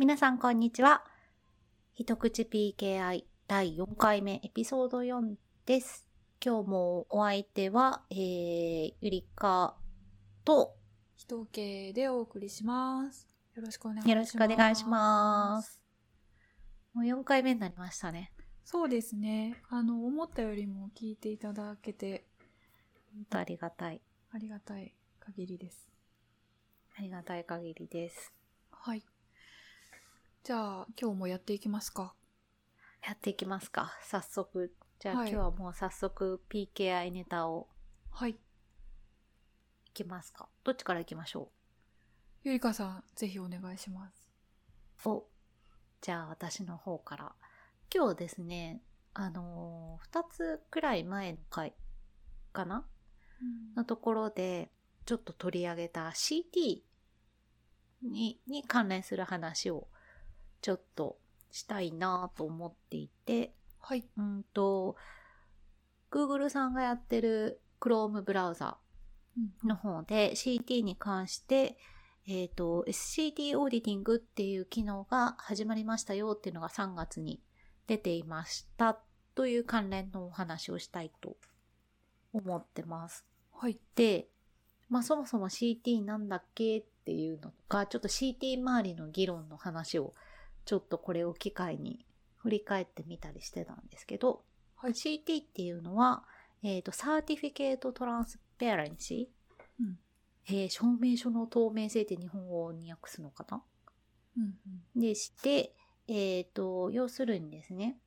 皆さんこんにちは。一口 PKI 第4回目エピソード4です。今日もお相手は、えー、ゆりかと人系でお送りします。よろしくお願いします。よろしくお願いします。もう4回目になりましたね。そうですね。あの、思ったよりも聞いていただけて本当ありがたい。ありがたい限りです。ありがたい限りです。はい。じゃあ、今日もやっていきますか。やっていきますか。早速。じゃあ、はい今日はもう早速 PKI ネタをはい。いきますか。どっちからいきましょゆりかさん、ぜひお願いします。うお、じゃあ私の方から。今日ですね、あのー、2つくらい前の回かな？のところで、ちょっと取り上げた CT にに関連する話をちょっとしたいなと思っていて、はい。うんと、Google さんがやってる Chrome ブラウザの方で CT に関して、えっ、と、SCT オーディティングっていう機能が始まりましたよっていうのが3月に出ていましたという関連のお話をしたいと思ってます。はい。で、まあそもそも CT なんだっけっていうのとか、ちょっと CT 周りの議論の話をちょっとこれを機会に振り返ってみたりしてたんですけど、はい。CT っていうのは、えっ、と、 Certificate Transparency、うん。えー証明書の透明性って日本語に訳すのかな？うんでして、えっ、と、要するにですね、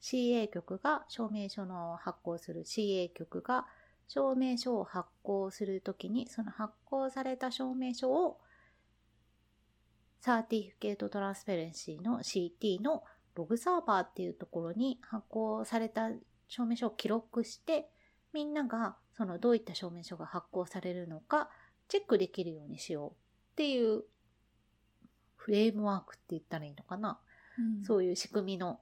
CA 局が証明書の発行する CA 局が証明書を発行するときに、その発行された証明書を Certificate Transparency の CT のログサーバーっていうところに発行された証明書を記録して、みんながそのどういった証明書が発行されるのかチェックできるようにしようっていうフレームワークって言ったらいいのかな、うん。そういう仕組みの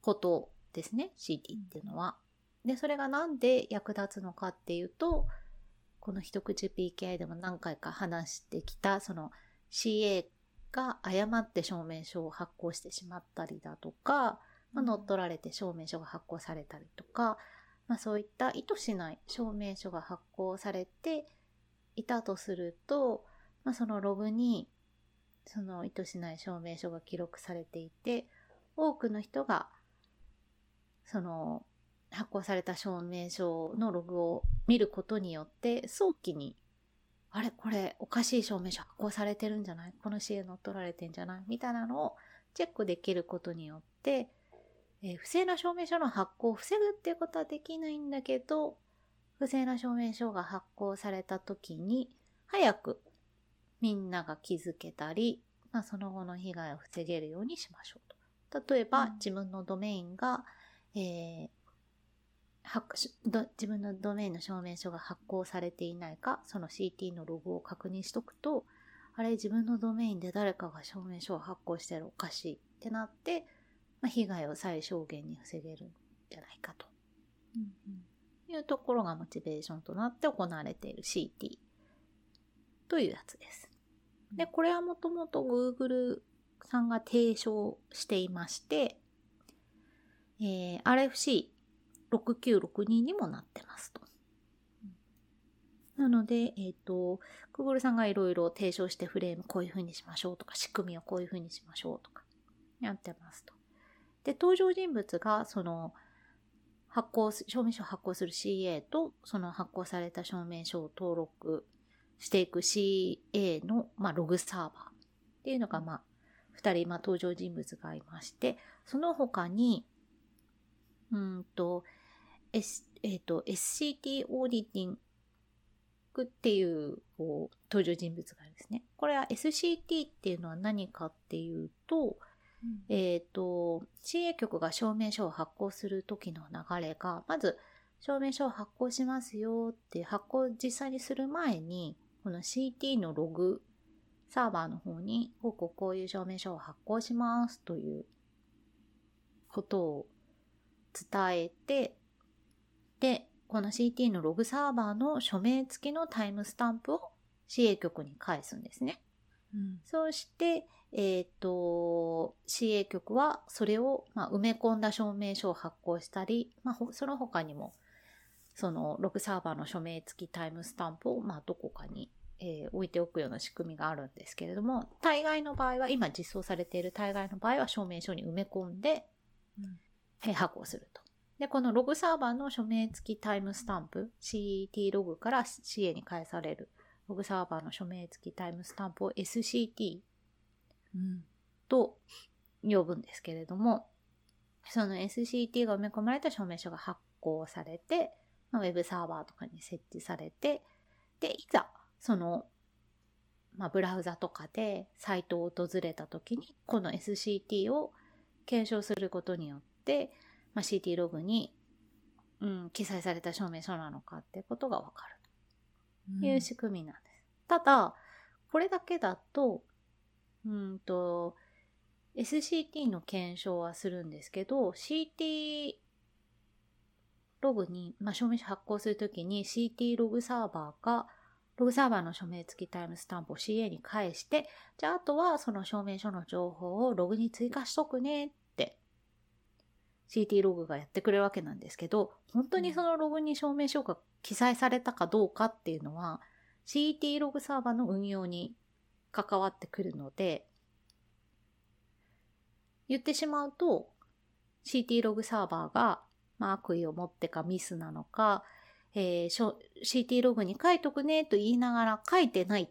ことですね CT っていうのは。でそれがなんで役立つのかっていうとこの一口 PKI でも何回か話してきたその CA が誤って証明書を発行してしまったりだとか、まあ、乗っ取られて証明書が発行されたりとか、まあ、そういった意図しない証明書が発行されていたとすると、まあ、そのログにその意図しない証明書が記録されていて多くの人がその発行された証明書のログを見ることによって早期にあれこれおかしい証明書発行されてるんじゃない？この CA 乗っ取られてんじゃない？みたいなのをチェックできることによって、えー不正な証明書の発行を防ぐっていうことはできないんだけど不正な証明書が発行された時に早くみんなが気づけたり、まあ、その後の被害を防げるようにしましょうと。例えば、うん。自分のドメインが、えー自分のドメインの証明書が発行されていないか、その CT のログを確認しとくと、あれ自分のドメインで誰かが証明書を発行してるおかしいってなって、まあ、被害を最小限に防げるんじゃないかと。うんいうところがモチベーションとなって行われている CT というやつです。で、これはもともと Google さんが提唱していまして、えー6962にもなってますと。なので、えっ、と、Google さんがいろいろ提唱してフレームこういう風にしましょうとか、仕組みをこういう風にしましょうとか、やってますと。で、登場人物が、その、発行、証明書を発行する CA と、その発行された証明書を登録していく CA の、まあ、ログサーバーっていうのが、まあ、二人、まあ、登場人物がいまして、その他に、うんと、S、えっ、と、SCT オーディティングっていう、こう、登場人物がいるんですね。これは SCT っていうのは何かっていうと、うんえっ、と、CA 局が証明書を発行する時の流れが、まず、証明書を発行しますよって発行実際にする前に、この CT のログサーバーの方に、こうこうこういう証明書を発行しますということを伝えて、で、この CT のログサーバーの署名付きのタイムスタンプを CA 局に返すんですね。うんそうして、えっ、と、CA 局はそれを、まあ、埋め込んだ証明書を発行したり、まあ、ほその他にも、そのログサーバーの署名付きタイムスタンプを、まあ、どこかに、えー置いておくような仕組みがあるんですけれども、大概の場合は、今実装されている大概の場合は証明書に埋め込んで、うんえー発行すると。で、このログサーバーの署名付きタイムスタンプ、CET ログから CA に返されるログサーバーの署名付きタイムスタンプを SCT うんと呼ぶんですけれども、その SCT が埋め込まれた証明書が発行されて、まあ、ウェブサーバーとかに設置されて、で、いざ、その、まあ、ブラウザとかでサイトを訪れた時に、この SCT を検証することによって、まあ、CT ログに、うん、記載された証明書なのかってことがわかるという仕組みなんです。ただ、これだけだと、うんと、SCT の検証はするんですけど、CT ログに、まあ、証明書発行するときに CT ログサーバーが、ログサーバーの署名付きタイムスタンプを CA に返して、じゃああとはその証明書の情報をログに追加しとくねって、CT ログがやってくれるわけなんですけど、本当にそのログに証明書が記載されたかどうかっていうのは、CT ログサーバーの運用に関わってくるので、言ってしまうと、CT ログサーバーが、まあ、悪意を持ってかミスなのか、えー CT ログに書いとくねと言いながら書いてない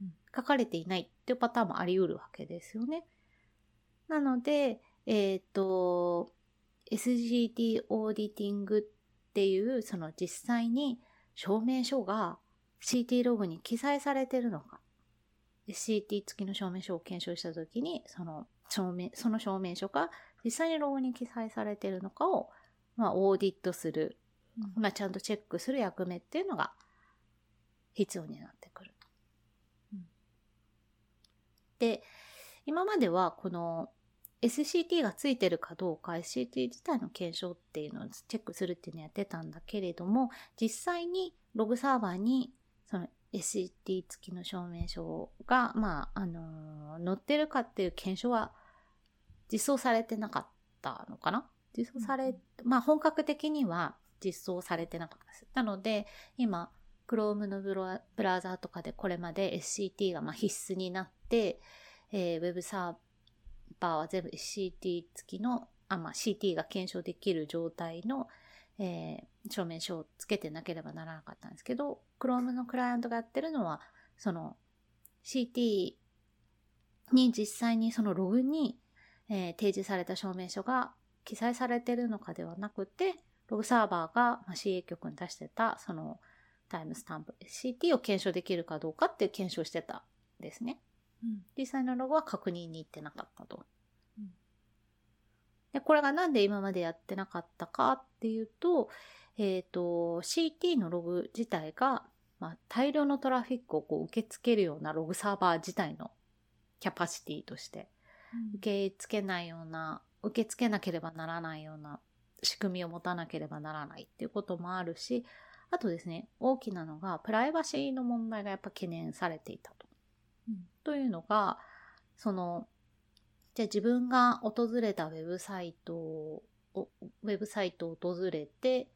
うん、書かれていないっていうパターンもあり得るわけですよね。なので、えっ、と、SGT オーディティングっていう、その実際に証明書が CT ログに記載されてるのか、CT 付きの証明書を検証したときに、その証明、その証明書が実際にログに記載されているのかを、まあ、オーディットする、うん。まあ、ちゃんとチェックする役目っていうのが必要になってくると。うん。で、今まではこの SCT がついてるかどうか SCT 自体の検証っていうのをチェックするっていうのをやってたんだけれども、実際にログサーバーにその SCT 付きの証明書が、まあ、あのー載ってるかっていう検証は実装されてなかったのかな？実装され、うんまあ本格的には実装されてなかったです。なので、今、Chrome のブロブラウザーとかでこれまで SCT がまあ必須になって、えー、ウェブサーバーは全部 CT 付きの、あ、まあ CT が検証できる状態の、えー証明書をつけてなければならなかったんですけど、Chrome のクライアントがやってるのは、その CT に実際にそのログに、えー提示された証明書が記載されてるのかではなくて、ログサーバーがまあ CA 局に出してたそのタイムスタンプ、CT を検証できるかどうかって検証してたんですね。うん実際のログは確認に行ってなかったと。うんで、これがなんで今までやってなかったかっていうと、えっ、と、CT のログ自体が、まあ、大量のトラフィックをこう受け付けるようなログサーバー自体のキャパシティとして、受け付けないような、受け付けなければならないような仕組みを持たなければならないっていうこともあるし、あとですね、大きなのが、プライバシーの問題がやっぱ懸念されていたと。うんというのが、その、じゃあ自分が訪れたウェブサイトを、ウェブサイトを訪れて、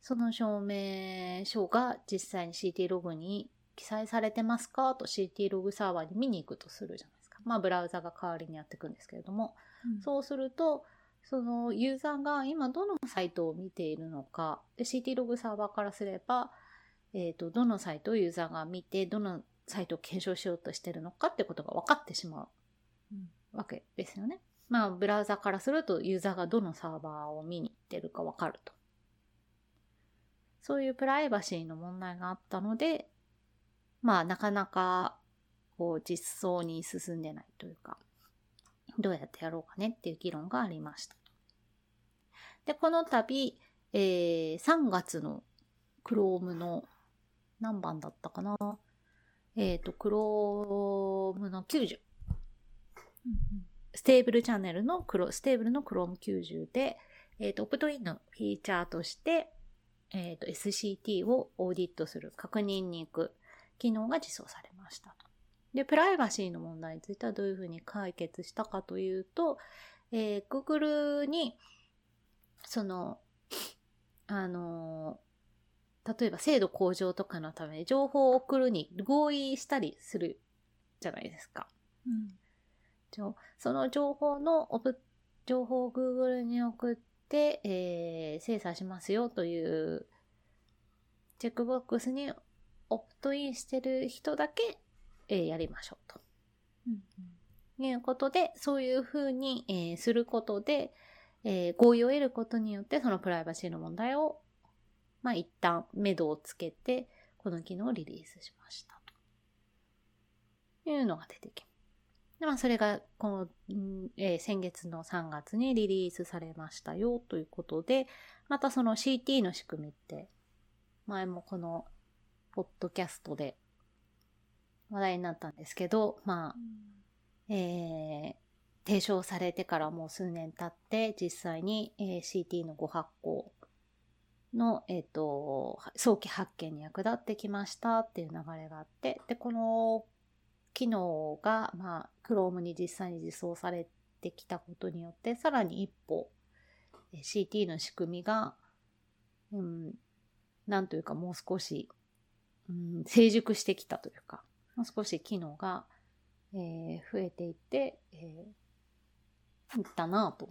その証明書が実際に CT ログに記載されてますかと CT ログサーバーに見に行くとするじゃないですか。まあ、ブラウザが代わりにやっていくんですけれども、うんそうすると、そのユーザーが今どのサイトを見ているのか、で CT ログサーバーからすれば、えっ、と、どのサイトをユーザーが見て、どのサイトを検証しようとしてるのかってことが分かってしまううんわけですよね。まあ、ブラウザからするとユーザーがどのサーバーを見に行ってるか分かると。そういうプライバシーの問題があったので、まあ、なかなか、こう、実装に進んでないというか、どうやってやろうかねっていう議論がありました。で、この度、えー3月の Chrome の何番だったかなえっ、と、Chrome の90。 stable channel のクロ、 stable の Chrome90 で、えっ、と、 opt-in の feature として、えっ、と、SCT をオーディットする、確認に行く機能が実装されましたと。で、プライバシーの問題についてはどういうふうに解決したかというと、えー、Google に、その、あの例えば精度向上とかのために情報を送るに合意したりするじゃないですか。うん。その情報の情報を Google に送って、えー、精査しますよというチェックボックスにオプトインしてる人だけ、えー、やりましょうと。うんうん、いうことで、そういうふうに、えー、することで、えー、合意を得ることによって、そのプライバシーの問題を、まあ一旦、目処をつけて、この機能をリリースしましたと。いうのが出てきます。で、まあ、それが、この、えー、先月の3月にリリースされましたよということで、またその CT の仕組みって、前もこのポッドキャストで話題になったんですけど、まあ、うん、えー、提唱されてからもう数年経って、実際に、えー、CT のご発行の、えっ、ー、と、早期発見に役立ってきましたっていう流れがあって、で、この機能が、まあ、Chrome に実際に実装されてきたことによって、さらに一歩、CT の仕組みが、うん、なんというかもう少しうん、成熟してきたというか、もう少し機能が、えー、増えていって、えー、いったなぁと、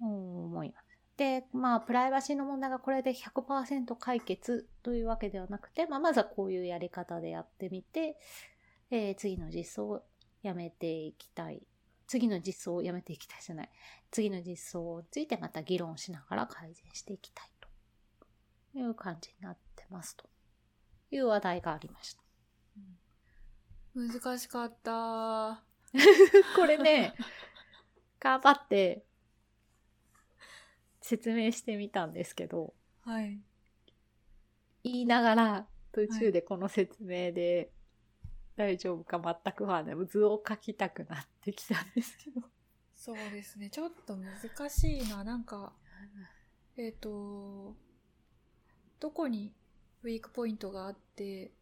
思います。で、まあ、プライバシーの問題がこれで100%解決というわけではなくて、まあ、まずはこういうやり方でやってみて、えー、次の実装をやめていきたい。次の実装をやめていきたいじゃない。次の実装についてまた議論しながら改善していきたい。いう感じになってますという話題がありました。難しかった。これね、頑張って説明してみたんですけど、はい。言いながら途中でこの説明で大丈夫か全くはね、図を書きたくなってきたんですけど。そうですね。ちょっと難しいな。なんか、えっ、ー、と、どこにウィークポイントがあって、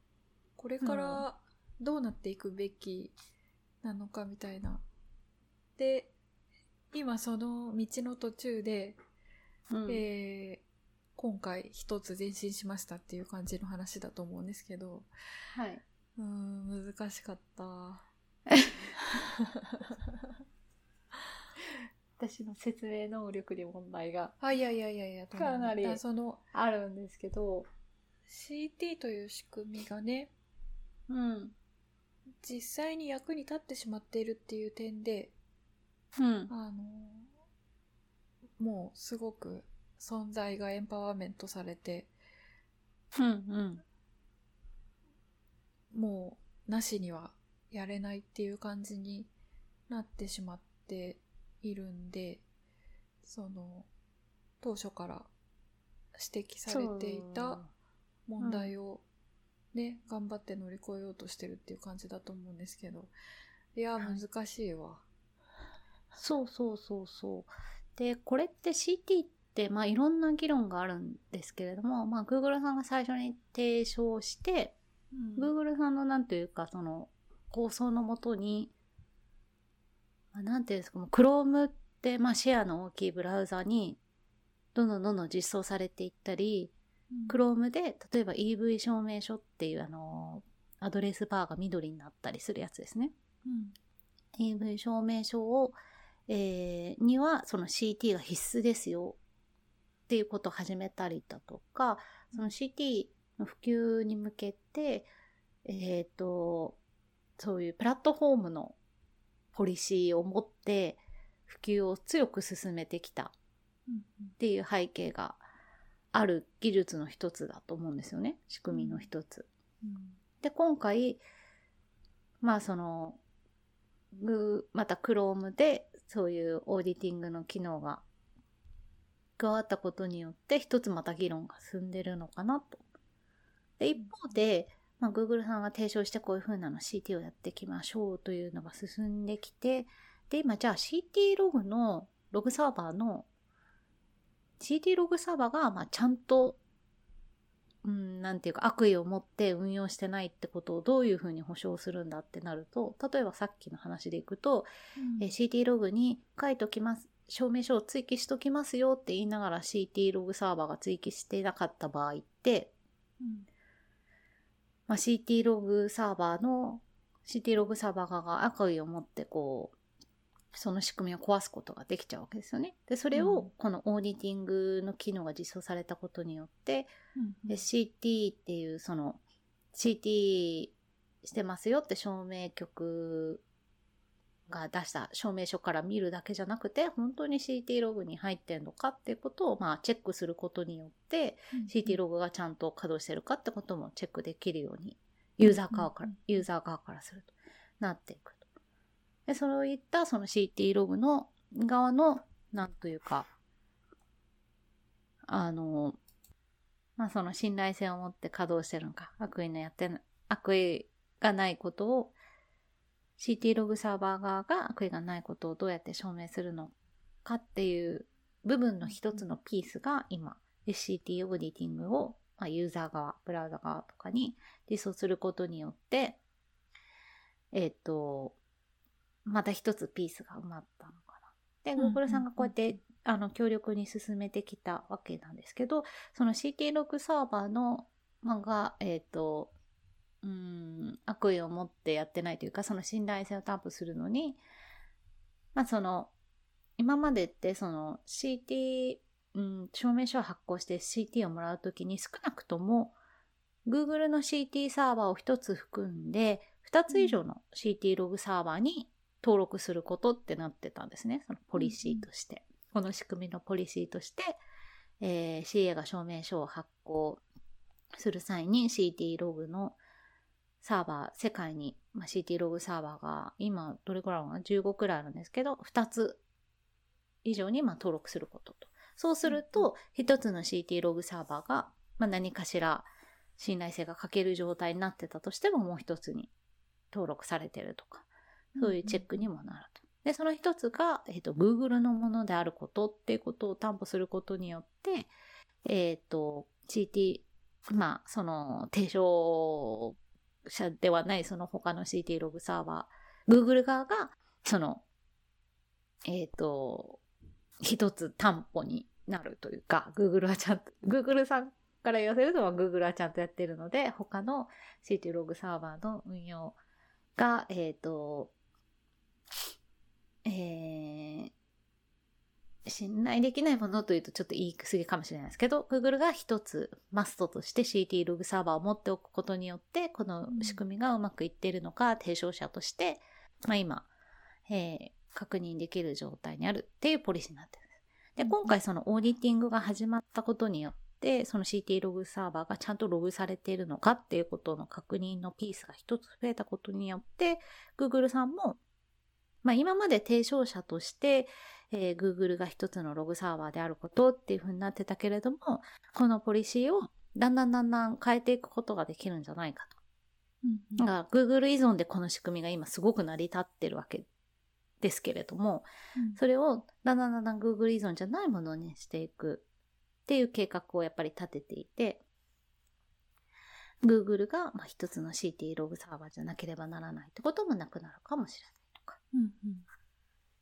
これからどうなっていくべきなのかみたいな。で、今その道の途中で、うん、えー、今回一つ前進しましたっていう感じの話だと思うんですけど、はい。うん、難しかった。私の説明能力に問題があいやいやいやいやかなりそのあるんですけど。CT という仕組みがね、うん、実際に役に立ってしまっているっていう点で、うん、あのもうすごく存在がエンパワーメントされて、うんうん、もうなしにはやれないっていう感じになってしまっているんで、その、当初から指摘されていた問題をね、うん、頑張って乗り越えようとしてるっていう感じだと思うんですけど、いや、難しいわ。そうそうそうそう。で、これって CT って、まあいろんな議論があるんですけれども、まあ Google さんが最初に提唱して、うん、Google さんのなんというかその構想のもとにまあ、なんていうんですか、もう Chrome って、まあ、シェアの大きいブラウザに、どんどんどんどん実装されていったり、うん、Chrome で、例えば EV 証明書っていう、あの、アドレスバーが緑になったりするやつですね。うん、EV 証明書を、えー、には、その CT が必須ですよ。っていうことを始めたりだとか、その CT の普及に向けて、えっ、ー、と、そういうプラットフォームのポリシーを持って普及を強く進めてきたっていう背景がある技術の一つだと思うんですよね。仕組みの一つ。うん、で今回まあそのまた Chrome でそういうオーディティングの機能が加わったことによって一つまた議論が進んでるのかなと。で一方でまあ、Google さんが提唱してこういう風なの CT をやっていきましょうというのが進んできて、で、今じゃあ CT ログの、ログサーバーの、CT ログサーバーが、まあ、ちゃんと、うん、なんていうか悪意を持って運用してないってことをどういうふうに保証するんだってなると、例えばさっきの話でいくと、うんえー CT ログに書いときます。証明書を追記しときますよって言いながら CT ログサーバーが追記していなかった場合って、うんまあ、CT ログサーバーの CT ログサーバー側が悪意を持ってこうその仕組みを壊すことができちゃうわけですよね。でそれうん。をこのオーディティングの機能が実装されたことによって、うんで CT っていうその CT してますよって証明局が出した証明書から見るだけじゃなくて本当に CT ログに入ってんのかっていうことをまあチェックすることによってうん CT ログがちゃんと稼働してるかってこともチェックできるようにユーザー側からうんうん。ユーザー側からするとなっていく。と。でそういったその CT ログの側のなんというかあのまあその信頼性を持って稼働してるのか悪意のやって悪意がないことを CT ログサーバー側が悪意がないことをどうやって証明するのかっていう部分の一つのピースが今 SCT オーディティングを、まあ、ユーザー側、ブラウザ側とかに実装することによって、えっ、と、また一つピースが埋まったのかな。で、うん Google さんがこうやって、あの、協力に進めてきたわけなんですけど、その CT ログサーバーの、まあ、が、えっ、と、うん、悪意を持ってやってないというか、その信頼性を担保するのに、まあその、今までってその CT、うん、証明書を発行して CT をもらうときに少なくとも Google の CT サーバーを1つ含んで2つ以上の CT ログサーバーに登録することってなってたんですね。そのポリシーとして。この仕組みのポリシーとして、えー CA が証明書を発行する際に CT ログのサーバー、世界に、まあ、CT ログサーバーが今どれくらいかな ?15 くらいあるんですけど、2つ以上にまあ登録することと。そうすると、1つの CT ログサーバーが、まあ、何かしら信頼性が欠ける状態になってたとしても、もう1つに登録されてるとか、そういうチェックにもなると。で、その1つが、えっ、と、Google のものであることっていうことを担保することによって、えっ、と、CT、まあ、その、提唱者ではないその他の CT ログサーバー、Google 側が、その、えっ、と、一つ担保になるというか、Google はちゃんと、Google さんから言わせると、まあ Google はちゃんとやってるので、他の CT ログサーバーの運用が、えっ、と、えー、信頼できないものというとちょっと言い過ぎかもしれないですけど、Google が一つマストとして CT ログサーバーを持っておくことによって、この仕組みがうまくいっているのか、提唱者として、まあ今、えー確認できる状態にあるっていうポリシーになってるんです。で、今回そのオーディティングが始まったことによって、その CT ログサーバーがちゃんとログされているのかっていうことの確認のピースが一つ増えたことによって、Google さんも、まあ今まで提唱者として、えー Google が一つのログサーバーであることっていうふうになってたけれども、このポリシーをだんだんだんだん変えていくことができるんじゃないかと。うんだから Google 依存でこの仕組みが今すごく成り立ってるわけですけれども、それをだんだんだんだん Google 依存じゃないものにしていくっていう計画をやっぱり立てていて、Google がまあ一つの CT ログサーバーじゃなければならないってこともなくなるかもしれないうんうん。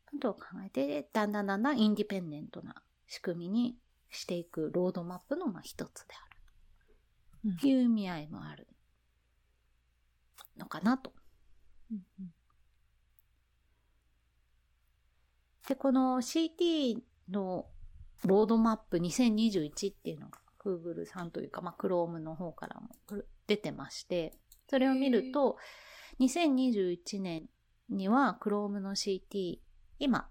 ことを考えて、だんだんだんだんインディペンデントな仕組みにしていくロードマップのまあ一つである。うん。という意味合いもあるのかなと。うんうん。で、この CT のロードマップ2021っていうのが Google さんというか、まあ、Chrome の方からも出てまして、それを見ると、2021年には Chrome の CT、今、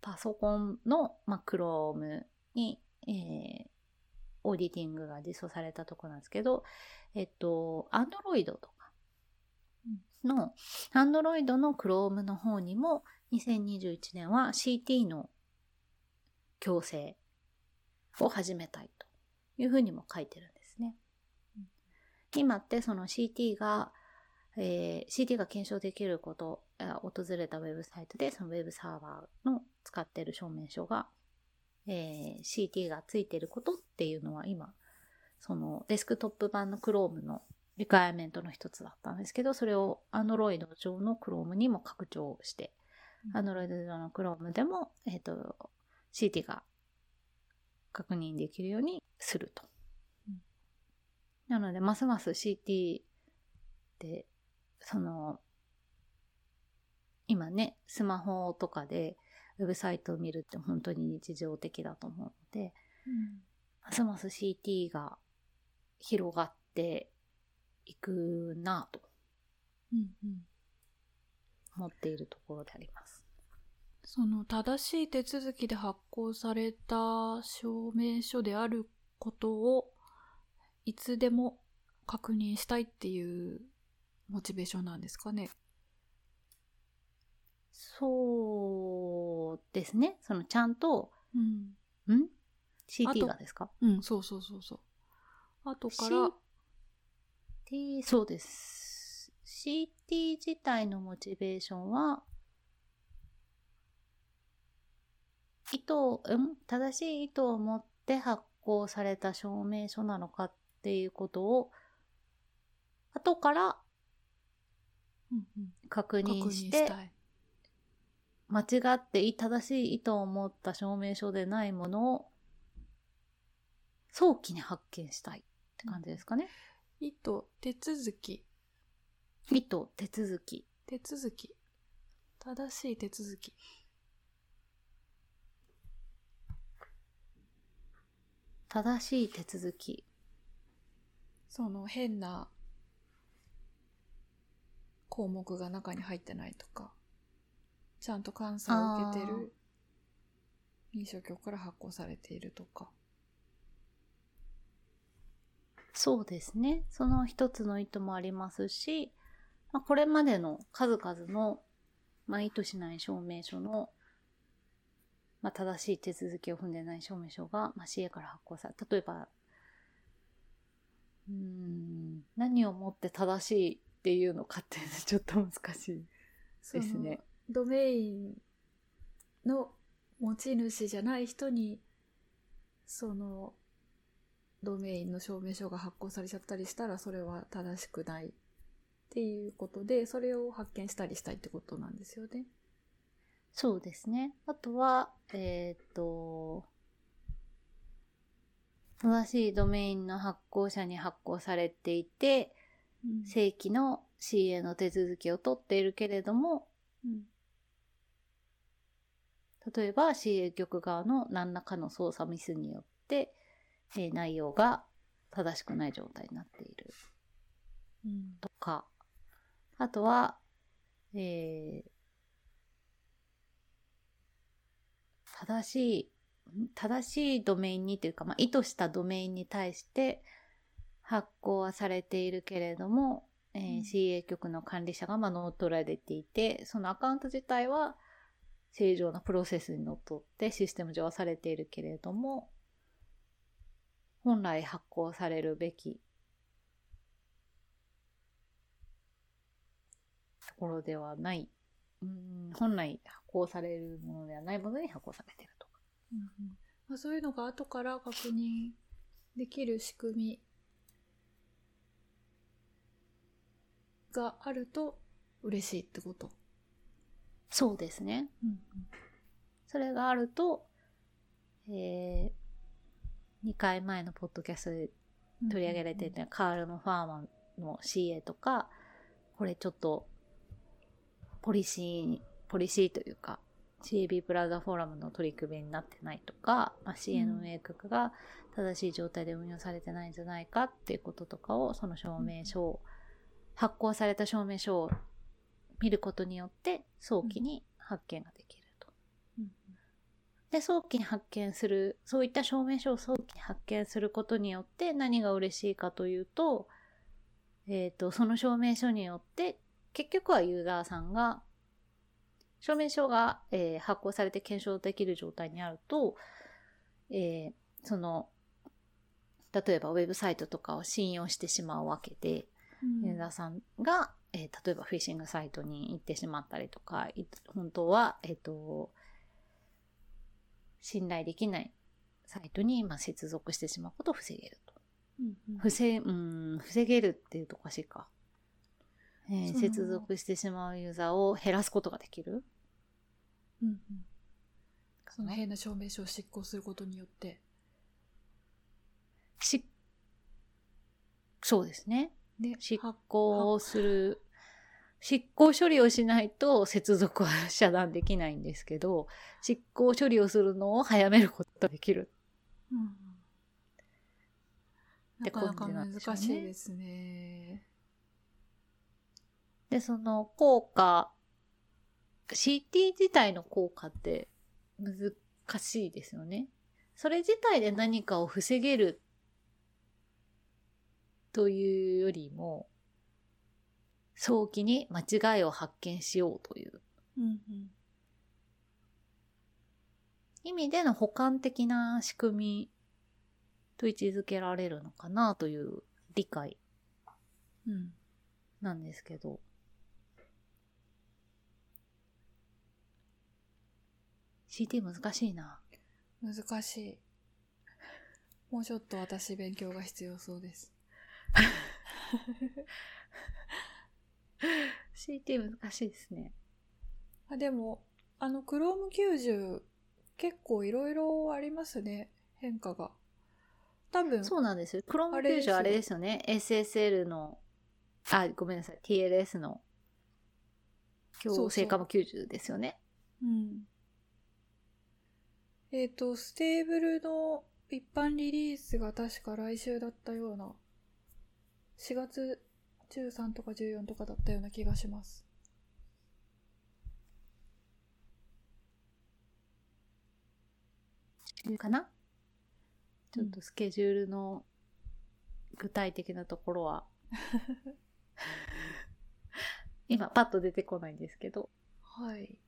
パソコンの、まあ、Chrome に、えーオーディティングが実装されたところなんですけど、えっと、Android とかの、Android の Chrome の方にも、2021年は CT の強制を始めたいというふうにも書いてるんですね。今ってその CT が、えー CT が検証できること、あ訪れたウェブサイトでそのウェブサーバーの使っている証明書が、えー CT がついていることっていうのは今、そのデスクトップ版の Chrome のリクエアメントの一つだったんですけど、それを Android 上の Chrome にも拡張して、うん Android 上の Chrome でも、えっ、と、CT が確認できるようにすると。うんなので、ますます CT で、その、今ね、スマホとかでウェブサイトを見るって本当に日常的だと思うので、ますます CT が広がっていくなぁとうんうん思っているところであります。その正しい手続きで発行された証明書であることをいつでも確認したいっていうモチベーションなんですかね。そうですね。そのちゃんと、うん。ん ?CT がですか？うん、そうそうそうそう。後から、CT、そうです。CT 自体のモチベーションは、意図を、ん？正しい意図を持って発行された証明書なのかっていうことを、後からうんうん確確認。間違って正しい意図を持った証明書でないものを、早期に発見したいって感じですかね。意図、手続き、意図、手続き。手続き。正しい手続き。正しい手続き。その変な項目が中に入ってないとか、ちゃんと監査を受けてる認証局から発行されているとか。そうですね。その一つの意図もありますし、まあ、これまでの数々の、まあ、意図しない証明書の、まあ、正しい手続きを踏んでない証明書が、まあ、CA から発行され、例えば、うーん、何をもって正しいっていうのかっていうのはちょっと難しいですね。ドメインの持ち主じゃない人に、その、ドメインの証明書が発行されちゃったりしたら、それは正しくないっていうことで、それを発見したりしたいってことなんですよね。そうですね。あとは、えっ、と、正しいドメインの発行者に発行されていて、正規の CA の手続きを取っているけれども、うん例えば CA 局側の何らかの操作ミスによって、えー内容が正しくない状態になっている。うん。とか、あとは、えー正しい、ん正しいドメインにというか、まあ、意図したドメインに対して発行はされているけれども、えーうん。CA 局の管理者がまあ乗っ取られていて、そのアカウント自体は正常なプロセスにのっとってシステム上はされているけれども、本来発行されるべきところではない、うん本来発行されるものではないものに発行されているとか。うんまあ、そういうのが後から確認できる仕組みがあると嬉しいってこと。そうですね。それがあると、えー、2回前のポッドキャストで取り上げられていたカールのファーマンの CA とか、これちょっと、ポリシー、ポリシーというか、CAB プラザフォーラムの取り組みになってないとか、まあ、CA の運営局が正しい状態で運用されてないんじゃないかっていうこととかを、その証明書を、発行された証明書を見ることによって、早期に発見ができると。うんで、早期に発見する、そういった証明書を早期に発見することによって何が嬉しいかというと、えっ、と、その証明書によって、結局はユーザーさんが、証明書が、えー発行されて検証できる状態にあると、えーその、例えばウェブサイトとかを信用してしまうわけで、うんユーザーさんが、えー例えばフィッシングサイトに行ってしまったりとか、い本当は、えっ、と、信頼できないサイトに、まあ、接続してしまうことを防げると。うんうん。防うん防げるっていうとおかしいか、えー接続してしまうユーザーを減らすことができる。うんうん。その変な証明書を執行することによって。しそうですね。で執は行する執行処理をしないと接続は遮断できないんですけど執行処理をするのを早めることができる。うん。うんってなかなか感じなんでしょうね難しいですね。でその効果 CT 自体の効果って難しいですよね。それ自体で何かを防げるというよりも早期に間違いを発見しようといううんうん意味での補完的な仕組みと位置づけられるのかなという理解うんなんですけど。CT 難しいな。難しい。もうちょっと私勉強が必要そうです。CT 難しいですね。あでも、あの、Chrome 90結構いろいろありますね。変化が。多分、そうなんですよ。Chrome あれですよ90あれですよね。SSL の、あ、ごめんなさい。TLS のそうそう強制化も90ですよね。うん。えっ、と、 stable の一般リリースが確か来週だったような、4月13とか14とかだったような気がします。かな？ちょっとスケジュールの具体的なところは、今パッと出てこないんですけど、はい。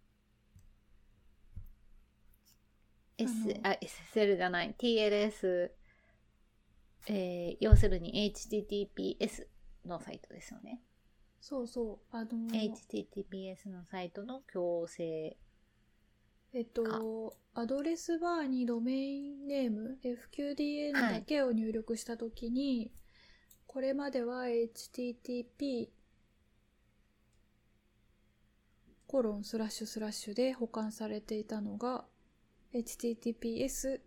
S あ SSL じゃない。TLS、えー要するに HTTPS のサイトですよね。そうそう。あの HTTPS のサイトの強制えっと、アドレスバーにドメインネーム、FQDN だけを入力したときに、これまでは HTTP コロンスラッシュスラッシュで保管されていたのが、HTTPS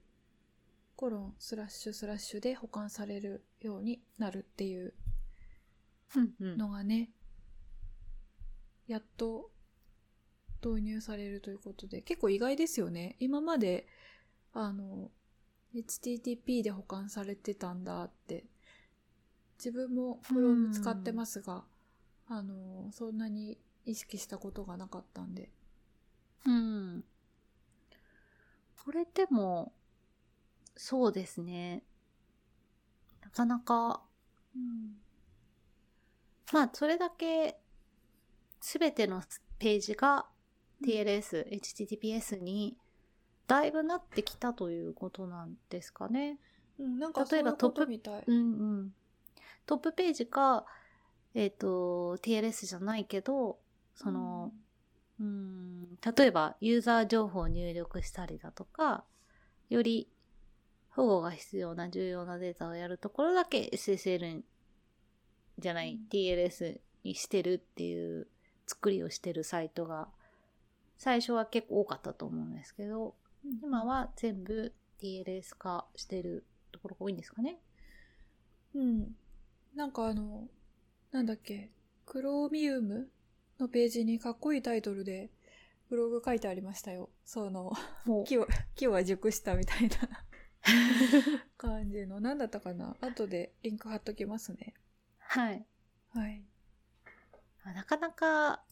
コロンスラッシュスラッシュで保管されるようになるっていうのがね、やっと導入されるということで、結構意外ですよね。今まで、あの、HTTP で保管されてたんだって。自分も Chrome 使ってますが、あの、そんなに意識したことがなかったんで。うん。これでも、そうですね。なかなか、うん。まあ、それだけ、すべてのページが TLS、HTTPS に、だいぶなってきたということなんですかね。うん、なんか例えばトップみたい。うんうん。トップページか、えっ、と、TLS じゃないけど、その、うん、例えばユーザー情報を入力したりだとか、より保護が必要な重要なデータをやるところだけ SSL じゃない、うん TLS にしてるっていう作りをしてるサイトが最初は結構多かったと思うんですけど、うん今は全部 TLS 化してるところが多いんですかね。うん。なんかあの、なんだっけ、クローミウムのページにかっこいいタイトルでブログ書いてありましたよ。その、もう 木は、木は熟したみたいな 感じの。なんだったかな後でリンク貼っときますね。はい。はい。なかなか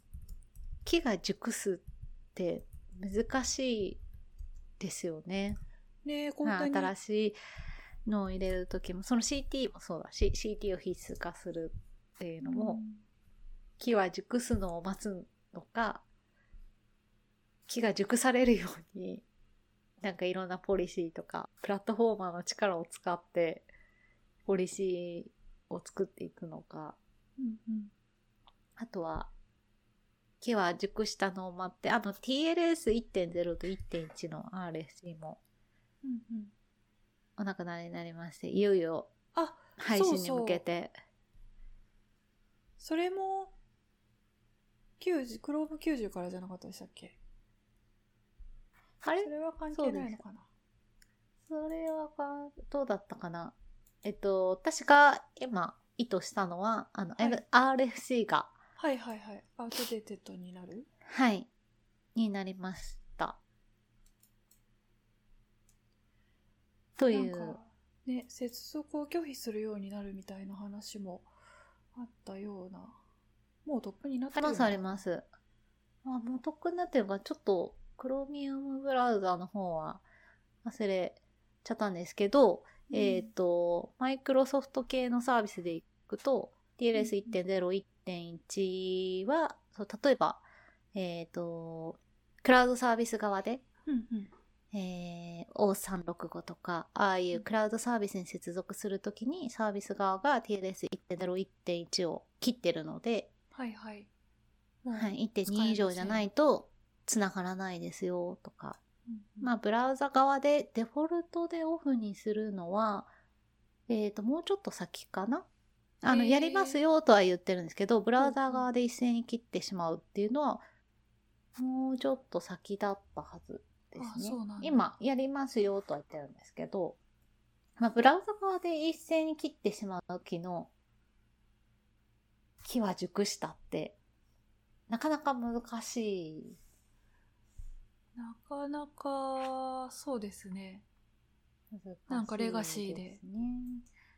木が熟すって難しいですよね。ねえ、こんなに。新しいのを入れる時もその CT もそうだし CT を必須化するっていうのも、木は熟すのを待つのか木が熟されるようになんかいろんなポリシーとかプラットフォーマーの力を使ってポリシーを作っていくのか。うんうん。あとは、木は熟したのを待って、あの TLS1.0 と1.1の RSC も。うんうん。お亡くなりになりまして、いよいよあ、配信に向けて。それも、90、クローム90からじゃなかったでしたっけ？あれ？それは関係ないのかな？それはか、どうだったかな？えっと、私が今意図したのは、あの、はい RFC が、はいはいはい。アウトデーテッドになる？はい、になりました。という、なんか、ね、接続を拒否するようになるみたいな話もあったような。もうとっくになってるよねありますあります。あ、もうとっくになってるから、ちょっと、クロミウムブラウザの方は忘れちゃったんですけど、うんえっ、と、マイクロソフト系のサービスでいくと、TLS1.0、1.1は、そう例えば、えっ、と、クラウドサービス側で、うんうん。えー、O365 とか、ああいうクラウドサービスに接続するときに、サービス側が TLS1.0、1.1を切ってるので、はいはい。はい、使えません1.2以上じゃないと繋がらないですよとか。まあ、ブラウザ側でデフォルトでオフにするのは、えっ、と、もうちょっと先かな？あの、やりますよとは言ってるんですけど、ブラウザ側で一斉に切ってしまうっていうのは、もうちょっと先だったはずですね。今、やりますよとは言ってるんですけど、まあ、ブラウザ側で一斉に切ってしまう時の、木は熟したって、なかなか難しいなかなか、そうですね。難しいなんかレガシーですね。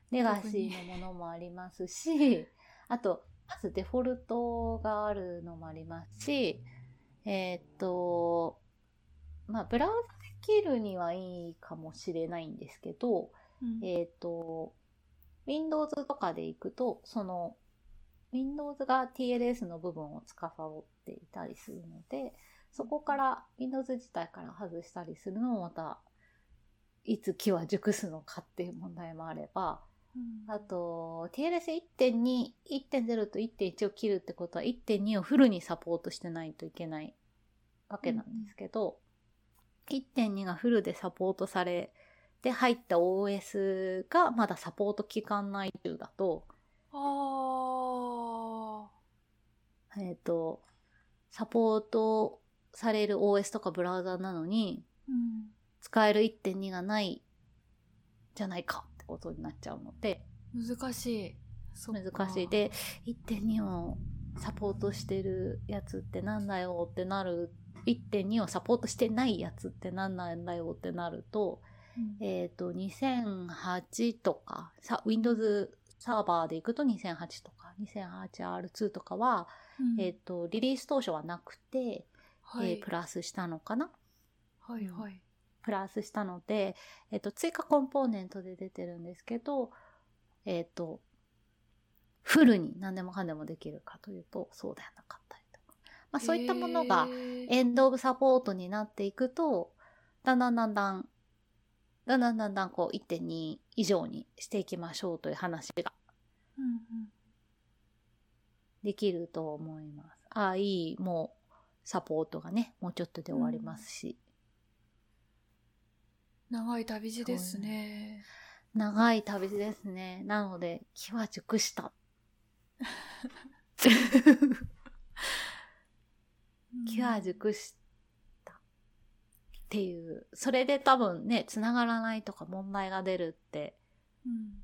レガシーのものもありますし、あと、まずデフォルトがあるのもありますし、えーっと、まあ、ブラウザで切るにはいいかもしれないんですけど、うんえーっと、Windows とかで行くと、その、Windows が TLS の部分を司っていたりするので、そこから Windows 自体から外したりするのもまた、いつ木は熟すのかっていう問題もあれば、うん。あと、TLS1.2、1.0と1.1を切るってことは1.2をフルにサポートしてないといけないわけなんですけど、1.2がフルでサポートされて入った OS がまだサポート期間内中だと、あえっ、と、サポートされる OS とかブラウザなのに、ーうん。使える1.2がないじゃないかってことになっちゃうので、難しい。難しい。で、1.2をサポートしてるやつってなんだよってなる、1.2をサポートしてないやつってなんなんだよってなると、うんえっ、と、2008とか、さ Windows サーバーで行くと2008とか、2008R2 とかは、うんえっ、と、リリース当初はなくて、はいえープラスしたのかな？はいはい。プラスしたので、えっと、追加コンポーネントで出てるんですけど、えっと、フルに何でもかんでもできるかというと、そうではなかったりとか。まあ、そういったものがエンドオブサポートになっていくと、だんだんだんだん、だんだんだんだんこう1.2以上にしていきましょうという話ができると思います。ああ、いい、もう、サポートがね、もうちょっとで終わりますし。長い旅路ですね。長い旅路ですね。なので、気は熟した。気は熟した。っていう。それで多分ね、繋がらないとか問題が出るってうん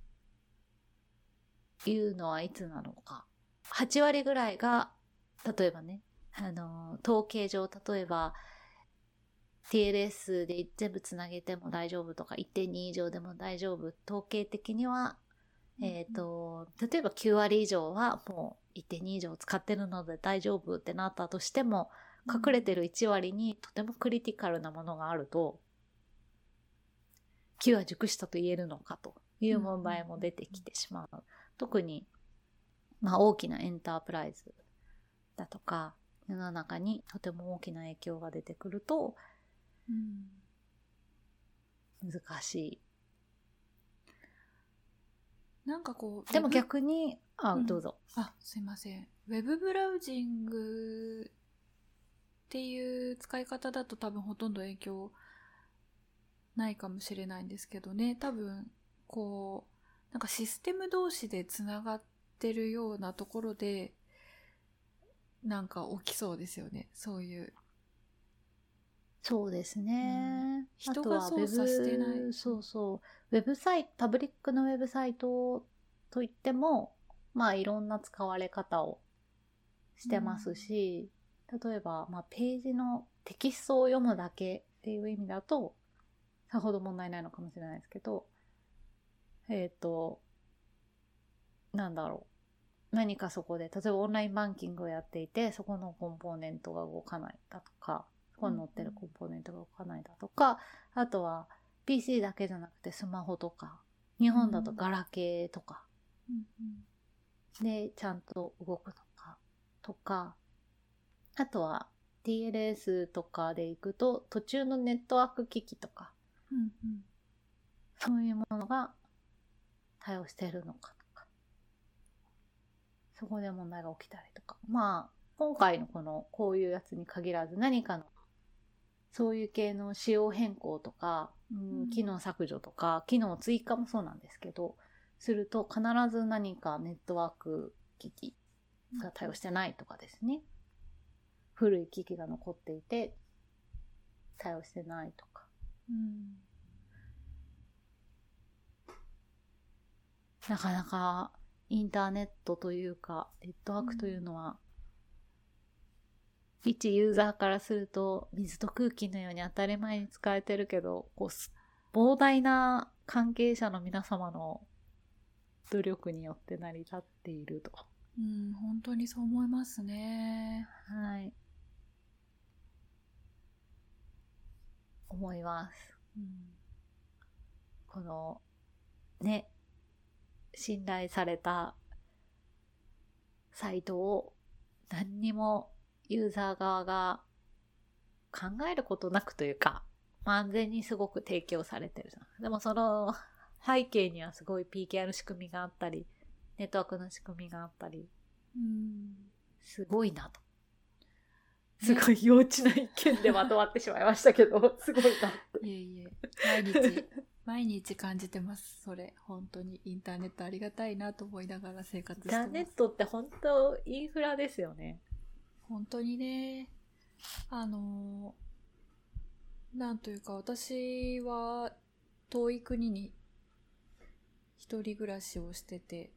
いうのはいつなのか。8割ぐらいが、例えばね、あの、統計上、例えば、TLS で全部つなげても大丈夫とか、1.2以上でも大丈夫。統計的には、えっ、と、例えば9割以上はもう1.2以上使ってるので大丈夫ってなったとしても、隠れてる1割にとてもクリティカルなものがあると、木は熟したと言えるのかという問題も出てきてしまう。特に、まあ大きなエンタープライズだとか、世の中にとても大きな影響が出てくるとうん難しなんかこう、い。でも逆に、あ、うんどうぞ。あ、すいません。ウェブブラウジングっていう使い方だと多分ほとんど影響ないかもしれないんですけどね。多分、こう、なんかシステム同士でつながってるようなところで、なんか起きそうですよね。そういう。そうですね。うん人が操作してないあとはウェブそうそう。ウェブサイト、パブリックのウェブサイトといっても、まあいろんな使われ方をしてますし、例えば、まあ、ページのテキストを読むだけっていう意味だと、さほど問題ないのかもしれないですけど、えっ、と、なんだろう。何かそこで、例えばオンラインバンキングをやっていて、そこのコンポーネントが動かないだとか、そこに載ってるコンポーネントが動かないだとか、あとは PC だけじゃなくてスマホとか、日本だとガラケーとか、で、ちゃんと動くのか、とか、あとは TLS とかで行くと、途中のネットワーク機器とか、そういうものが対応しているのかとか、そこで問題が起きたりとか。まあ、今回のこの、こういうやつに限らず何かの、そういう系の仕様変更とか、うんうん機能削除とか、機能追加もそうなんですけど、すると必ず何かネットワーク機器が対応してないとかですね。古い機器が残っていて、対応してないとか。うんなかなかインターネットというか、ネットワークというのは、一ユーザーからすると水と空気のように当たり前に使えてるけど、こうす、膨大な関係者の皆様の努力によって成り立っていると。うん、本当にそう思いますね。はい。思います。うんこの、ね、信頼されたサイトを何にもユーザー側が考えることなくというか、まあ安全にすごく提供されてるじゃん。でもその 背景にはすごい PKR 仕組みがあったり、ネットワークの仕組みがあったり、うんすごいなと。すごい幼稚な意見でまとまってしまいましたけど、すごいなって。いえいえ、毎日、毎日感じてます。それ、本当にインターネットありがたいなと思いながら生活インしてます。ターネットって本当インフラですよね。本当にね、あのーなんというか私は遠い国に一人暮らしをしてて、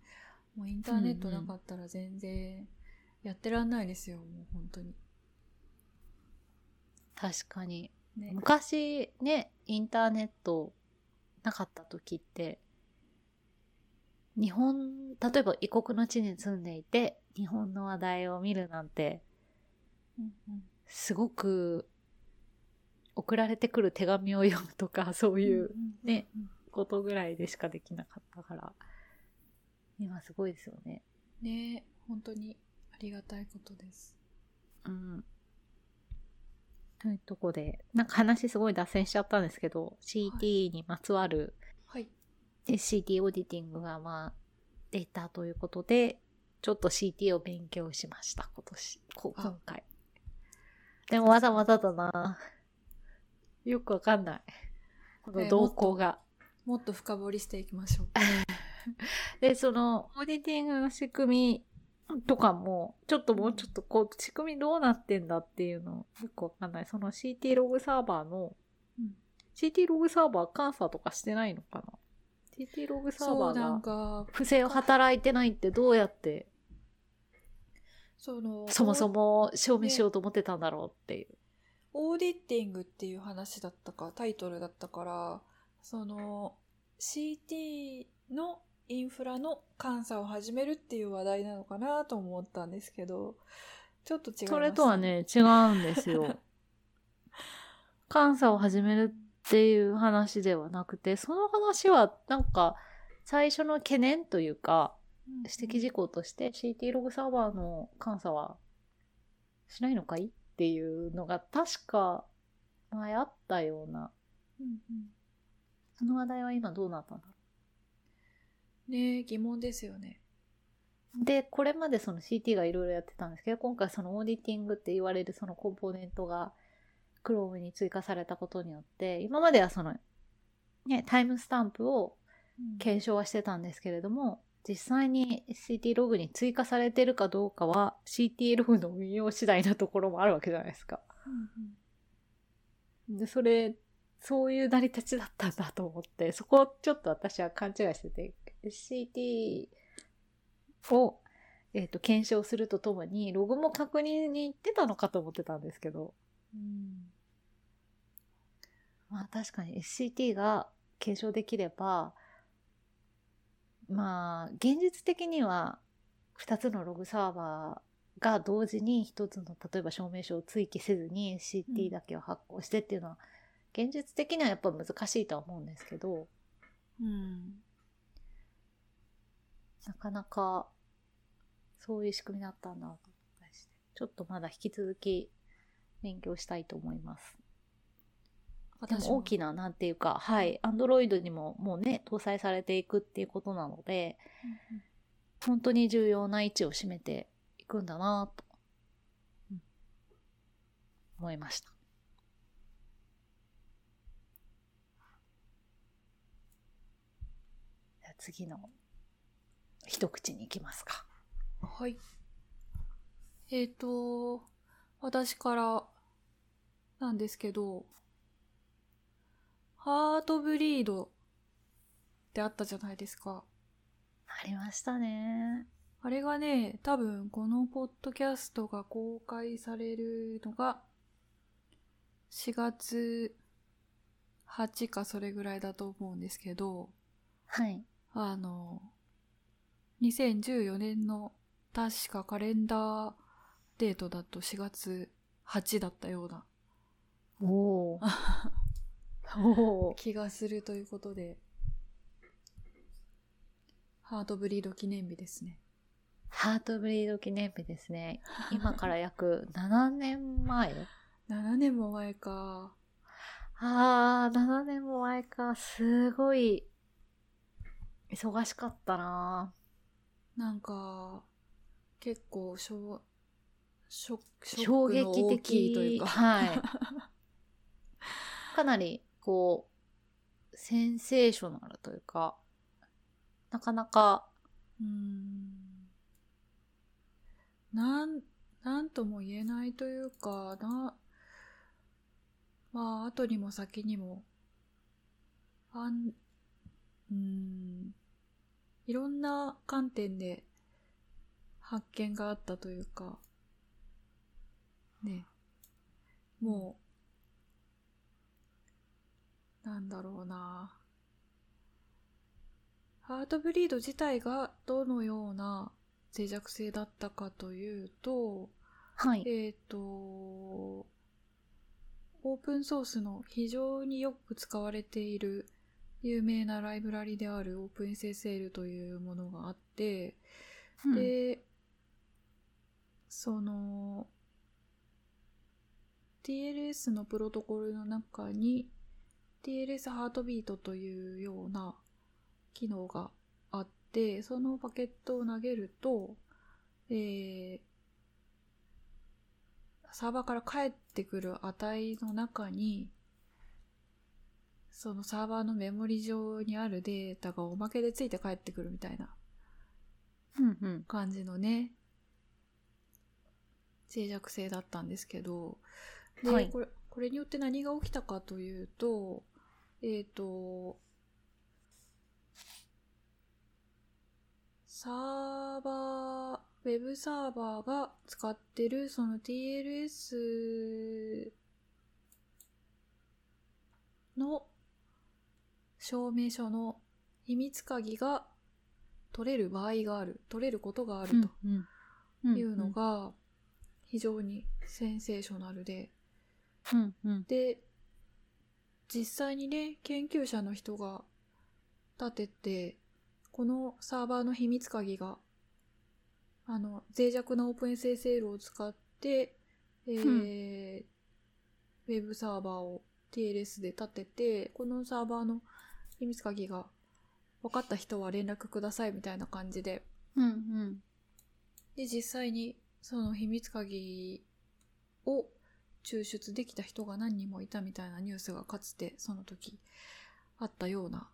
もうインターネットなかったら全然やってらんないですよ、もう本当に。確かに。ね。昔ね、インターネットなかった時って、日本、例えば異国の地に住んでいて、日本の話題を見るなんて、うんうんすごく送られてくる手紙を読むとか、そういうね、うんことぐらいでしかできなかったから、今すごいですよね。ね本当にありがたいことです。うん。というとこで、なんか話すごい脱線しちゃったんですけど、CT にまつわるはい。CT オーディティングがまあ出たということで、ちょっと CT を勉強しました、今年、今回。でもわざわざだな。よくわかんない。この動向が。もっと深掘りしていきましょう。で、その、オーディティングの仕組みとかも、ちょっともうちょっとこう、仕組みどうなってんだっていうの、よくわかんない。その CT ログサーバーの、うん CT ログサーバー監査とかしてないのかな ?CT ログサーバーがか、不正を働いてないってどうやって、その、そもそも証明しようと思ってたんだろうっていう。オーディティングっていう話だったか、タイトルだったから、その、CT のインフラの監査を始めるっていう話題なのかなと思ったんですけど、ちょっと違います、それとは、ね、違うんですよ。監査を始めるっていう話ではなくて、その話はなんか最初の懸念というか、指摘事項として CT ログサーバーの監査はしないのかいっていうのが確か前あったような、うんうん。その話題は今どうなったんだろねえ疑問ですよね。う。で、これまでその CT がいろいろやってたんですけど、今回そのオーディティングって言われるそのコンポーネントが Chrome に追加されたことによって、今まではその、ね、タイムスタンプを検証はしてたんですけれども、実際に CT ログに追加されてるかどうかは CT ログの運用次第なところもあるわけじゃないですか。で、それ、そういう成り立ちだったんだと思って、そこをちょっと私は勘違いしてて、CT を、えっ、と、検証するとともに、ログも確認に行ってたのかと思ってたんですけど、うん。まあ確かに SCT が継承できれば、まあ現実的には2つのログサーバーが同時に1つの例えば証明書を追記せずに SCT だけを発行してっていうのは、現実的にはやっぱ難しいとは思うんですけど、うんなかなかそういう仕組みだったんだと思ったりして、ちょっとまだ引き続き勉強したいと思います。でも大きな、なんていうか、はい、アンドロイドにももうね、搭載されていくっていうことなので、本当に重要な位置を占めていくんだなと、うん思いました。じゃあ次の一口に行きますか。はい。えっ、と、私からなんですけど、ハートブリードってあったじゃないですか。ありましたね。あれがね、多分このポッドキャストが公開されるのが4月8かそれぐらいだと思うんですけど、はい。あの、2014年の確かカレンダーデートだと4月8だったようなお お。気がするということで、ハートブリード記念日ですね。ハートブリード記念日ですね。今から約7年前？7年も前か。あー、7年も前か。すごい、忙しかったななんか、結構しょショック、ショ衝撃大きいという的。か。はい。かなり、こう、センセーショナルというか、なかなか、うーん。なん、なんとも言えないというか、な、まあ、後にも先にも、あん、うーん、いろんな観点で発見があったというか、ね、もう、なんだろうな。ハートブリード自体がどのような脆弱性だったかというと、はい。えっ、と、オープンソースの非常によく使われている有名なライブラリである OpenSSL というものがあって、うん。で、その、TLS のプロトコルの中に TLS ハートビートというような機能があって、そのパケットを投げると、えーサーバーから返ってくる値の中に、そのサーバーのメモリ上にあるデータがおまけでついて帰ってくるみたいなうんうん。感じのね、脆弱性だったんですけど、で、はいこれ、これによって何が起きたかというと、えっ、と、サーバー、ウェブサーバーが使ってるその TLS の証明書の秘密鍵が取れる場合がある、取れることがあるとうんいうの、が非常にセンセーショナルで、うんうん。で、実際にね、研究者の人が立てて、このサーバーの秘密鍵が、あの、脆弱な OpenSSL を使って、えーウェブサーバーを TLS で立てて、このサーバーの秘密鍵が分かった人は連絡くださいみたいな感じで、うんうん。で、実際にその秘密鍵を抽出できた人が何人もいたみたいなニュースがかつてその時あったような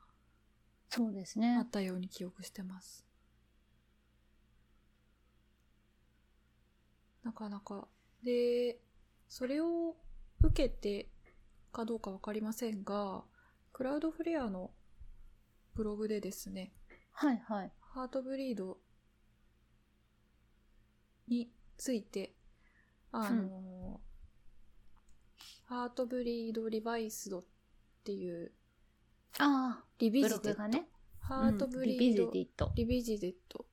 そうですあねっ。たように記憶してます。なかなか。で、それを受けてかどうかわかりませんが、 Cloudflare のブログでですね、はいはい。 Heartbleed について、あの、 Heartbleed Revised っていうああ、 Revisited、ね。 Heartbleed、うん Revisit。 Revisited っ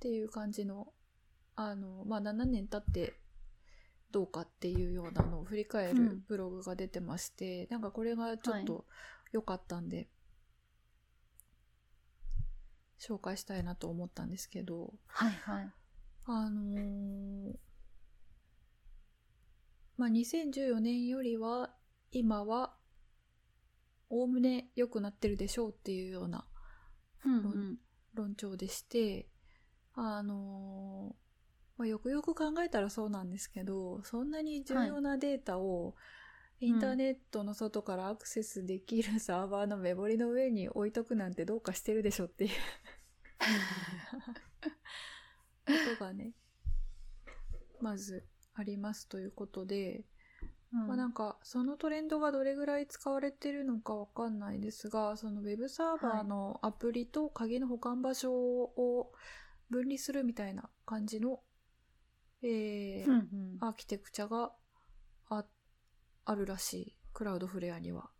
ていう感じの、あの、まあ、7年経ってどうかっていうようなのを振り返るうんブログが出てまして、なんかこれがちょっと良かったんで、紹介したいなと思ったんですけど、はいはい。あのーまあ、2014年よりは今はおおむね良くなってるでしょうっていうようなうんうん。論調でして、あのーまあ、よくよく考えたらそうなんですけど、そんなに重要なデータをインターネットの外からアクセスできるサーバーのメモリの上に置いとくなんてどうかしてるでしょっていう。ことがね、まずありますということで、まあ、なんかそのトレンドがどれぐらい使われてるのかわかんないですがそのウェブサーバーのアプリと鍵の保管場所を分離するみたいな感じの、えーうんうん。アーキテクチャがああるらしいクラウドフレアには。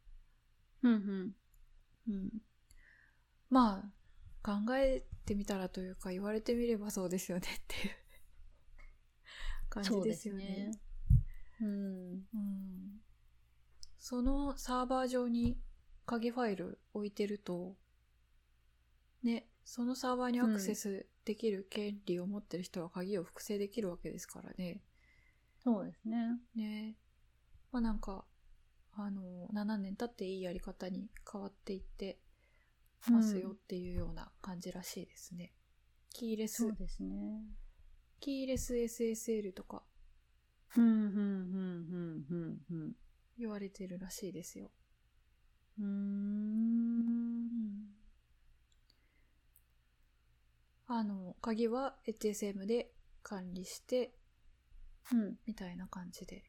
うんうん。うん、まあ考えてみたらというか言われてみればそうですよねっていう感じですよね。うん。うんそのサーバー上に鍵ファイル置いてると、ね、そのサーバーにアクセスできる権利を持ってる人は鍵を複製できるわけですからね。そうですね。ね。まあなんか、あの、7年経っていいやり方に変わっていってますよっていうような感じらしいですね。キーレスそう、ですね。キーレス SSL とかうんうんうんうんうんうん。言われてるらしいですよ。うーん。あの、鍵は HSM で管理して、うん。みたいな感じで。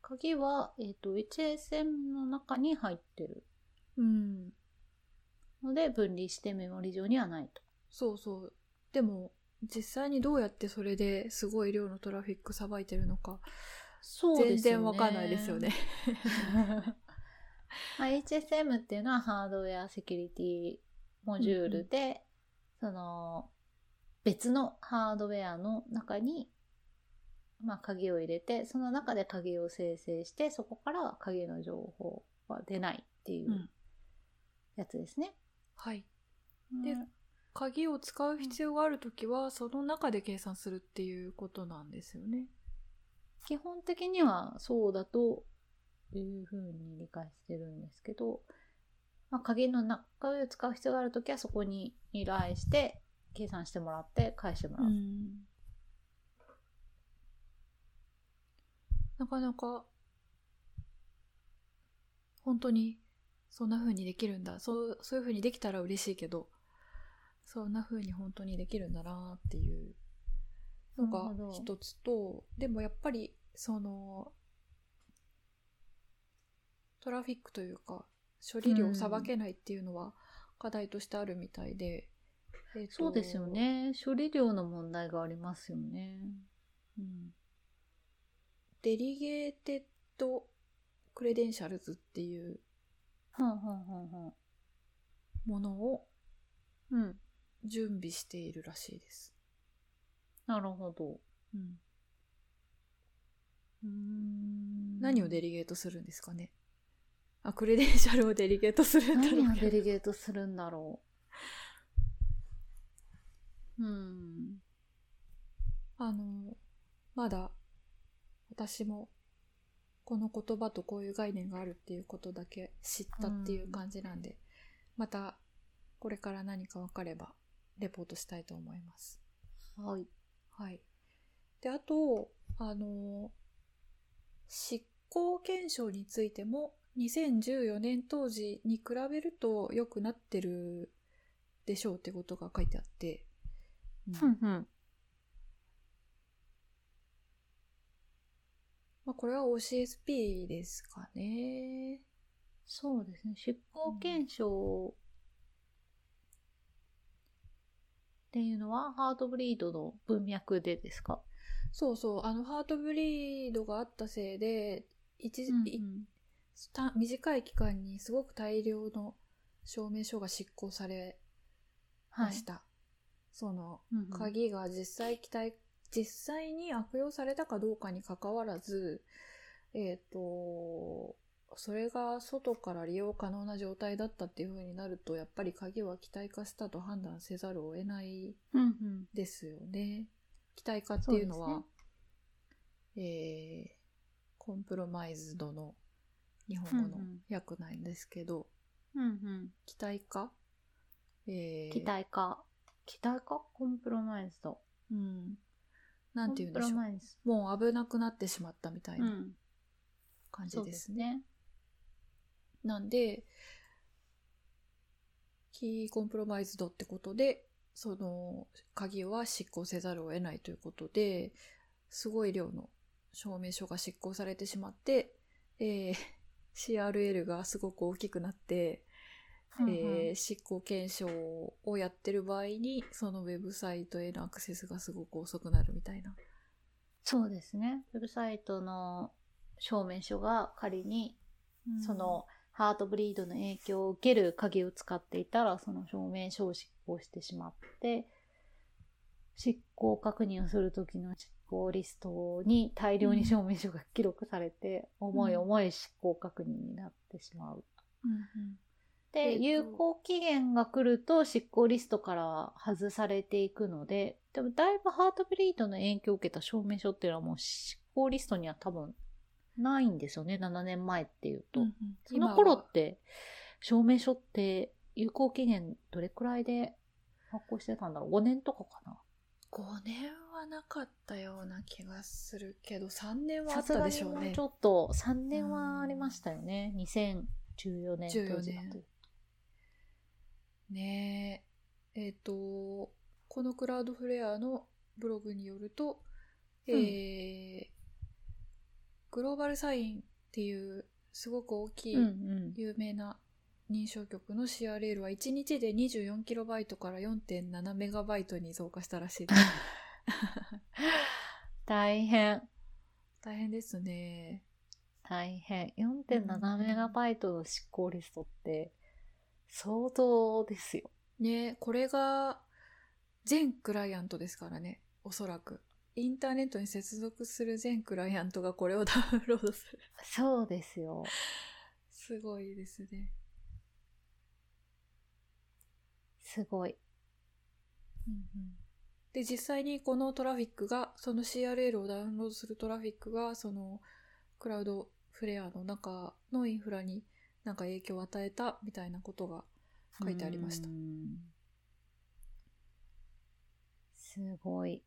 鍵は、えっ、と、HSM の中に入ってるうん。ので、分離してメモリ上にはないと。そうそう。でも、実際にどうやってそれですごい量のトラフィックさばいてるのか、そ全然わかんないですよね。まあ、HSM っていうのはハードウェアセキュリティモジュールで、その別のハードウェアの中に、まあ、鍵を入れてその中で鍵を生成してそこから鍵の情報は出ないっていううんやつですね。はい。でうん鍵を使う必要があるときは、その中で計算するっていうことなんですよね。基本的にはそうだというふうに理解してるんですけど、まあ、鍵の中を使う必要があるときはそこに依頼して計算してもらって返してもらう。ん。なかなか、本当に、そんな風にできるんだ。そう、そういう風にできたら嬉しいけど、そんな風に本当にできるんだなっていうのが一つと、でもやっぱり、その、トラフィックというか、処理量をさばけないっていうのは課題としてあるみたいで、えーとそうですよ。ね。処理量の問題がありますよね。うん Delegated Credentials っていう。ものをうん。準備しているらしいです。なるほど。うん、うーん何をデリゲートするんですかね？あ、クレデンシャルをデリゲートするんだろう何をデリゲートするんだろう。うん。あの、まだ私もこの言葉とこういう概念があるっていうことだけ知ったっていう感じなんで、またこれから何か分かればレポートしたいと思います。はい。はい。で、あと、あの、執行検証についても2014年当時に比べると良くなってるでしょうってことが書いてあって、うんうんうん。まあ、これは OCSP ですかね。そうですね。執行検証っていうのは、ハートブリードの文脈でですか？そうそう、あの、ハートブリードがあったせいで、一時、いた短い期間にすごく大量の証明書が執行されはいまし。た。その、うんうん鍵が実際期待、実際に悪用されたかどうかに関わらず、えっ、と、それが外から利用可能な状態だったっていう風になると、やっぱり鍵は期待化したと判断せざるを得ないうんうん。ですよね。期待化っていうのは、そうえーコンプロマイズドの日本語のうんうん訳なんですけど、うんうん。期待化、えー期待か。期待か？コンプロマイズド。うん。なんて言うんでしょう。もう危なくなってしまったみたいうな。ん。感じでね。ですすね。なんで、キーコンプロマイズドってことで、その鍵は執行せざるを得ないということで、すごい量の証明書が執行されてしまって、えー CRL がすごく大きくなって、うんうんえー執行検証をやってる場合に、そのウェブサイトへのアクセスがすごく遅くなるみたいな。そうですね。ウェブサイトの証明書が仮に、そのハートブリードの影響を受ける鍵を使っていたら、その証明書を執行してしまって、執行確認をするときの執行リストに大量に証明書が記録されて、重い重い執行確認になってしまう。うんうんで、有効期限が来ると執行リストから外されていくので、でもだいぶハートブリードの影響を受けた証明書っていうのはもう執行リストには多分ないんですよね、7年前っていうと。うんうんその頃って、証明書って有効期限どれくらいで発行してたんだろう ?5 年とかかな？5年はなかったような気がするけど、3年はあったでしょうねち。ょっと3年はありましたよね。2014年当時だと。14ねえ。えっ、と、このクラウドフレアのブログによると、えーグローバルサインっていうすごく大きいうんうん。有名な認証局の CRL は1日で 24KB から 4.7MB に増加したらしいです。大変。大変ですね。大変。4.7メガバイトの執行リストって相当ですよ。ねこれが全クライアントですからね、おそらく。インターネットに接続する全クライアントがこれをダウンロードする。そうですよ。すごいですね。すごい。で、実際にこのトラフィックが、その CRL をダウンロードするトラフィックが、そのクラウドフレアの中のインフラになんか影響を与えたみたいなことが書いてありましたう。んすごい。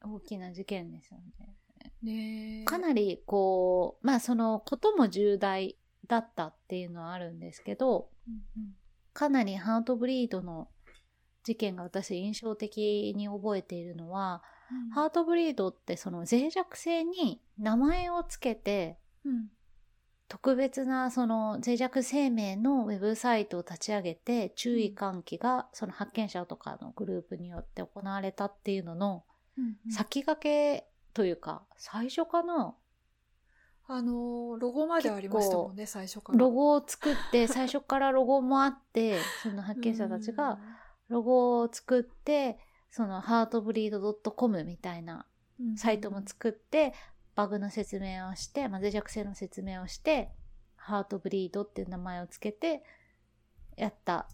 大きな事件ですよね。ねえかなりこう、まあそのことも重大だったっていうのはあるんですけど、うんうん。かなりハートブリードの事件が私印象的に覚えているのは、ハートブリードってその脆弱性に名前をつけて、うん。特別なその脆弱生命のウェブサイトを立ち上げて注意喚起がその発見者とかのグループによって行われたっていうののうんうん。先駆けというか最初かなあのーロゴまでありましたもんね、最初から。ロゴを作って 最初からロゴもあってその発見者たちがロゴを作ってそのハートブリード .com みたいなうん。サイトも作って、バグの説明をして、まあ、脆弱性の説明をして、ハートブリードっていう名前をつけて、やった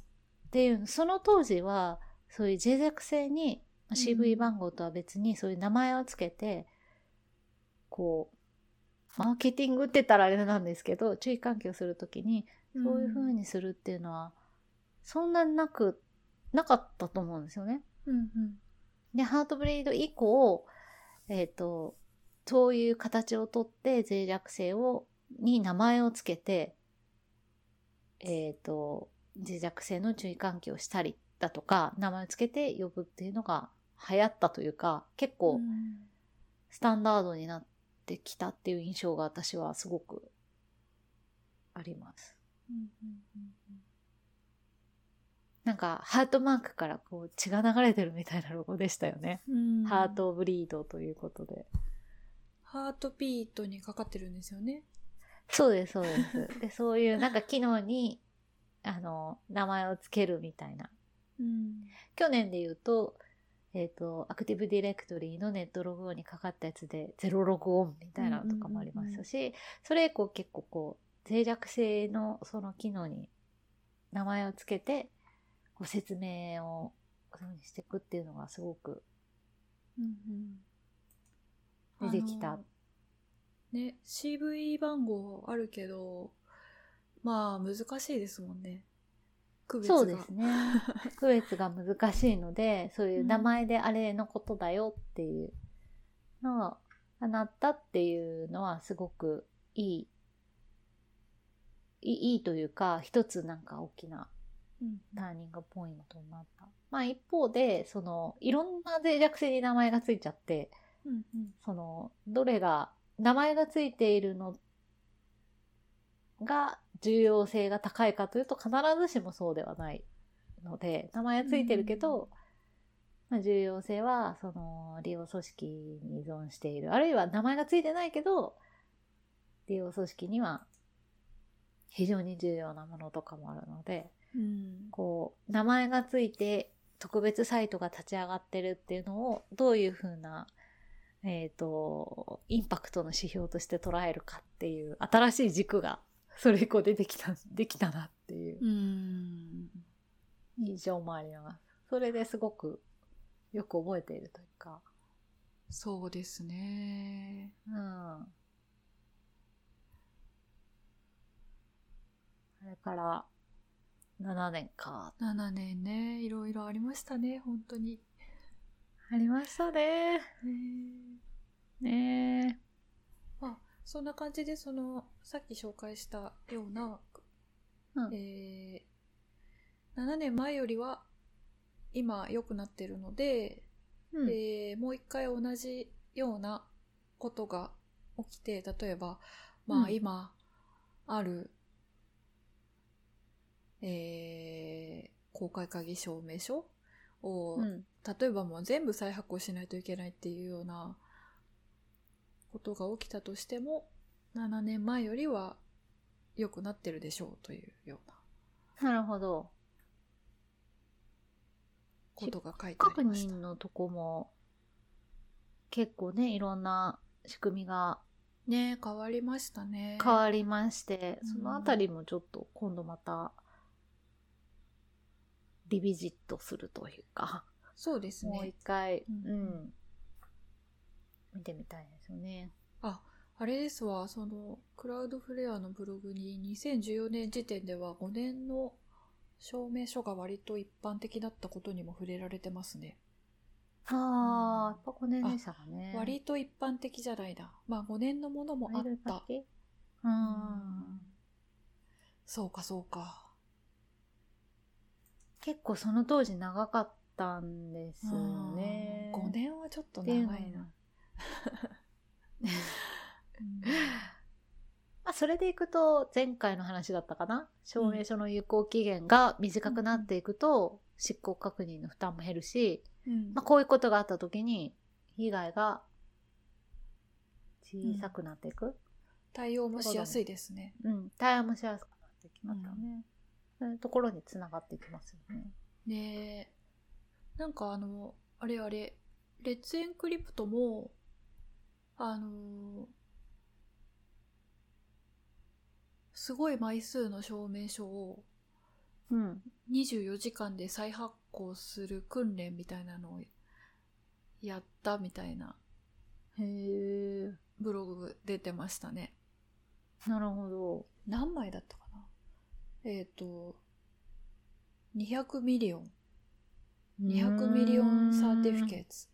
っていう、その当時は、そういう脆弱性に、まあ CV 番号とは別にそういう名前をつけて、こう、マーケティングって言ったらあれなんですけど、注意喚起をするときに、そういう風にするっていうのは、そんなになく、なかったと思うんですよね。うんうん。で、ハートブレイド以降、えっ、と、そういう形をとって脆弱性を、に名前をつけて、えっ、と、脆弱性の注意喚起をしたりだとか、名前をつけて呼ぶっていうのが流行ったというか、結構スタンダードになってきたっていう印象が私はすごくあります。なんか、ハートマークからこう血が流れてるみたいなロゴでしたよね。うんハートブリードということで。ハートピートにかかってるんですよね。そうです、そうです。で、そういうなんか機能に、あの、名前をつけるみたいな。うん。去年で言うと、えっ、と、アクティブディレクトリーのネットログオンにかかったやつで、ゼロログオンみたいなのとかもありましたし、それ以降結構こう、脆弱性のその機能に名前をつけて、こう説明をしていくっていうのがすごくうん出てきた。あのね、CV 番号あるけど、まあ難しいですもんね。区別が。そうですね。区別が難しいので、そういう名前であれのことだよっていうのがなったっていうのはすごくいい、いいというか、一つなんか大きなうんターニングポイントになった。まあ一方で、その、いろんな脆弱性に名前がついちゃって、うんうんその、どれが、名前がついているのが重要性が高いかというと必ずしもそうではないので、名前はついてるけど、まあ、重要性はその利用組織に依存している。あるいは名前がついてないけど、利用組織には非常に重要なものとかもあるので、うんこう、名前がついて特別サイトが立ち上がってるっていうのをどういうふうな、えっ、と、インパクトの指標として捉えるかっていう新しい軸がそれ以降出てきた、できたなっていううん印象もあります。それですごくよく覚えているというか、そうですね。うん。あれから7年か。7年ね、いろいろありましたね、本当に。ありましたね。ねえ。あ、そんな感じで、その、さっき紹介したような、うん。えー、7年前よりは、今良くなってるので、うん。えーもう一回同じようなことが起きて、例えば、まあうん。今ある、えー公開鍵証明書を、うん。例えばもう全部再発行しないといけないっていうようなことが起きたとしても、7年前よりは良くなってるでしょうというようななるほど。ことが書いてあ確りました認。のとこも結構ねいろんな仕組みがね変わりましたね。変わりまして、うんそのあたりもちょっと今度またリビジットするというか、そうですもうね一。回、ううんん見てみたいですよね。あ、あれですわ、その、クラウドフレアのブログに2014年時点では5年の証明書が割と一般的だったことにも触れられてますね。ああ、やっぱ5年でしたかね。割と一般的じゃないな。まあ5年のものもあった。うん。そうかそうか。結構その当時長かったんですよね。5年はちょっと長いな。まあ、それでいくと前回の話だったかな？証明書の有効期限が短くなっていくと執行確認の負担も減るし、うん。まあ、こういうことがあった時に被害が小さくなっていく、対応もしやすいですね。うん。対応もしやすくなってきますよね、そういうところにつながっていきますよね。ねえ。なんかあの、あれあれ、レッツエンクリプトも、あのーすごい枚数の証明書をうん24時間で再発行する訓練みたいなのをやったみたいなへえブログ出てましたね。なるほど何枚だったかな？えっ、と、200 million。200 million certificates。200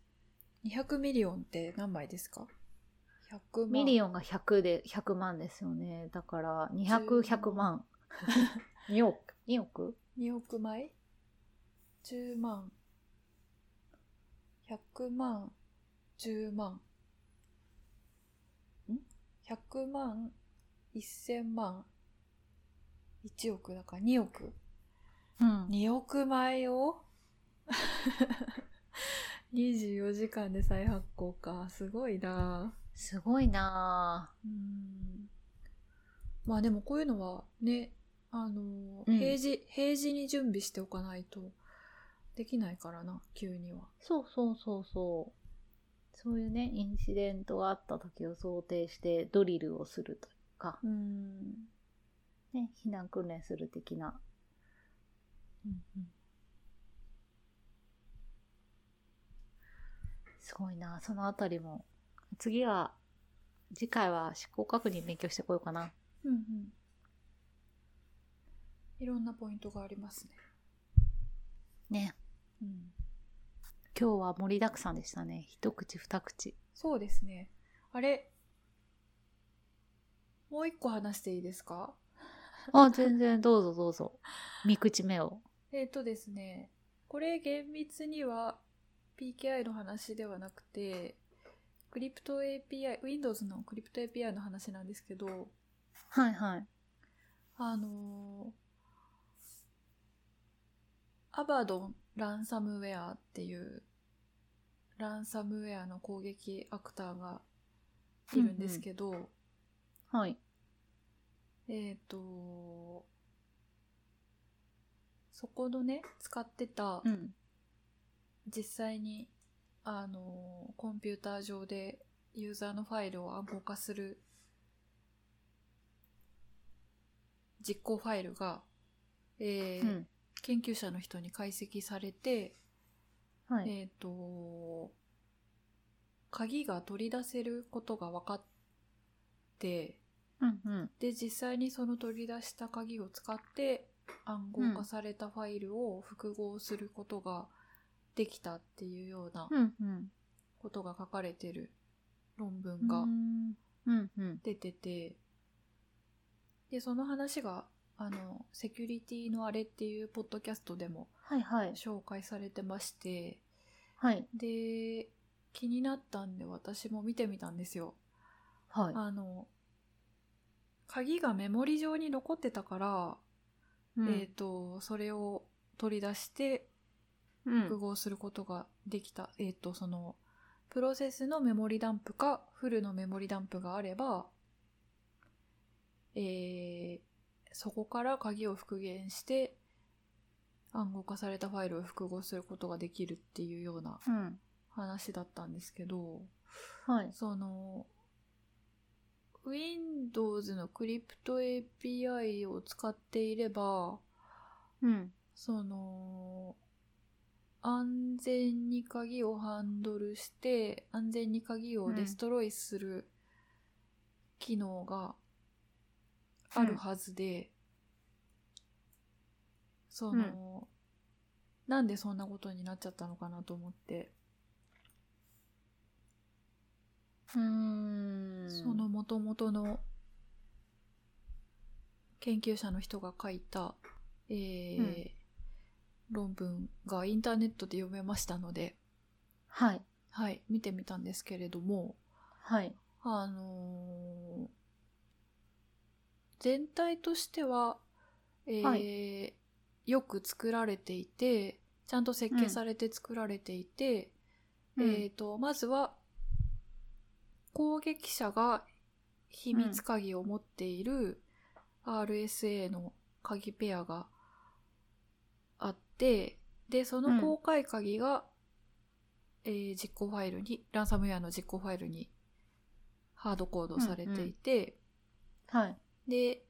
million って何枚ですか？100万。 million が100で100万ですよね。だから200、10 100万。2 億 ?2 億？2億枚 ?10 万。100万。10万。ん ?100 万。1000万。1億だから2億。うん。2億枚を？24時間で再発行か。すごいなすごいなうん。まあでもこういうのはね、あの、うん平時、平時に準備しておかないとできないからな、急には。ぁそうそうそうそう。そういうね、インシデントがあった時を想定してドリルをするというか、うん。ね、避難訓練する的な。うんうん。すごいなそのあたりも。次は、次回は執行確認勉強してこようかな。うんうん。いろんなポイントがありますね。ね。うん。今日は盛りだくさんでしたね。一口二口。そうですね。あれもう一個話していいですか？あ、全然どうぞどうぞ。三口目を。えっ、とですね、これ厳密には PKI の話ではなくて、クリプト API、Windows のクリプト API の話なんですけど、はいはい。あのー、アバドンランサムウェアっていうランサムウェアの攻撃アクターがいるんですけど、はい。えっ、と、そこのね、使ってた、うん。実際に、あの、コンピューター上でユーザーのファイルを暗号化する実行ファイルが、えーうん。研究者の人に解析されて、はい。えっ、と、鍵が取り出せることが分かって、うんうん。で、実際にその取り出した鍵を使って暗号化されたファイルを複合することができたっていうような。ことが書かれてる論文うが。出てて、で、その話が、あの、セキュリティのあれっていうポッドキャストでも。紹介されてまして、はい。で、気になったんで私も見てみたんですよ。はい。あの、鍵がメモリ上に残ってたから、うんえっ、と、それを取り出してうん複合することができた。えっ、と、その、プロセスのメモリダンプかフルのメモリダンプがあれば、えーそこから鍵を復元して暗号化されたファイルを複合することができるっていうようなうん。話だったんですけど、はい。その、Windows のクリプト API を使っていれば、うん。その、安全に鍵をハンドルして、安全に鍵をデストロイする機能があるはずで、その、なんでそんなことになっちゃったのかなと思って、うーん。その元々の研究者の人が書いた、えーうん論文がインターネットで読めましたので、はい。はい、見てみたんですけれども、はい。あのー全体としては、えーはよく作られていて、ちゃんと設計されて作られていて、うん。えっ、と、まずは、攻撃者が秘密鍵を持っている RSA の鍵ペアがて、で、その公開鍵が、えー実行ファイルに、ランサムウェアの実行ファイルにハードコードされていて、はい。で、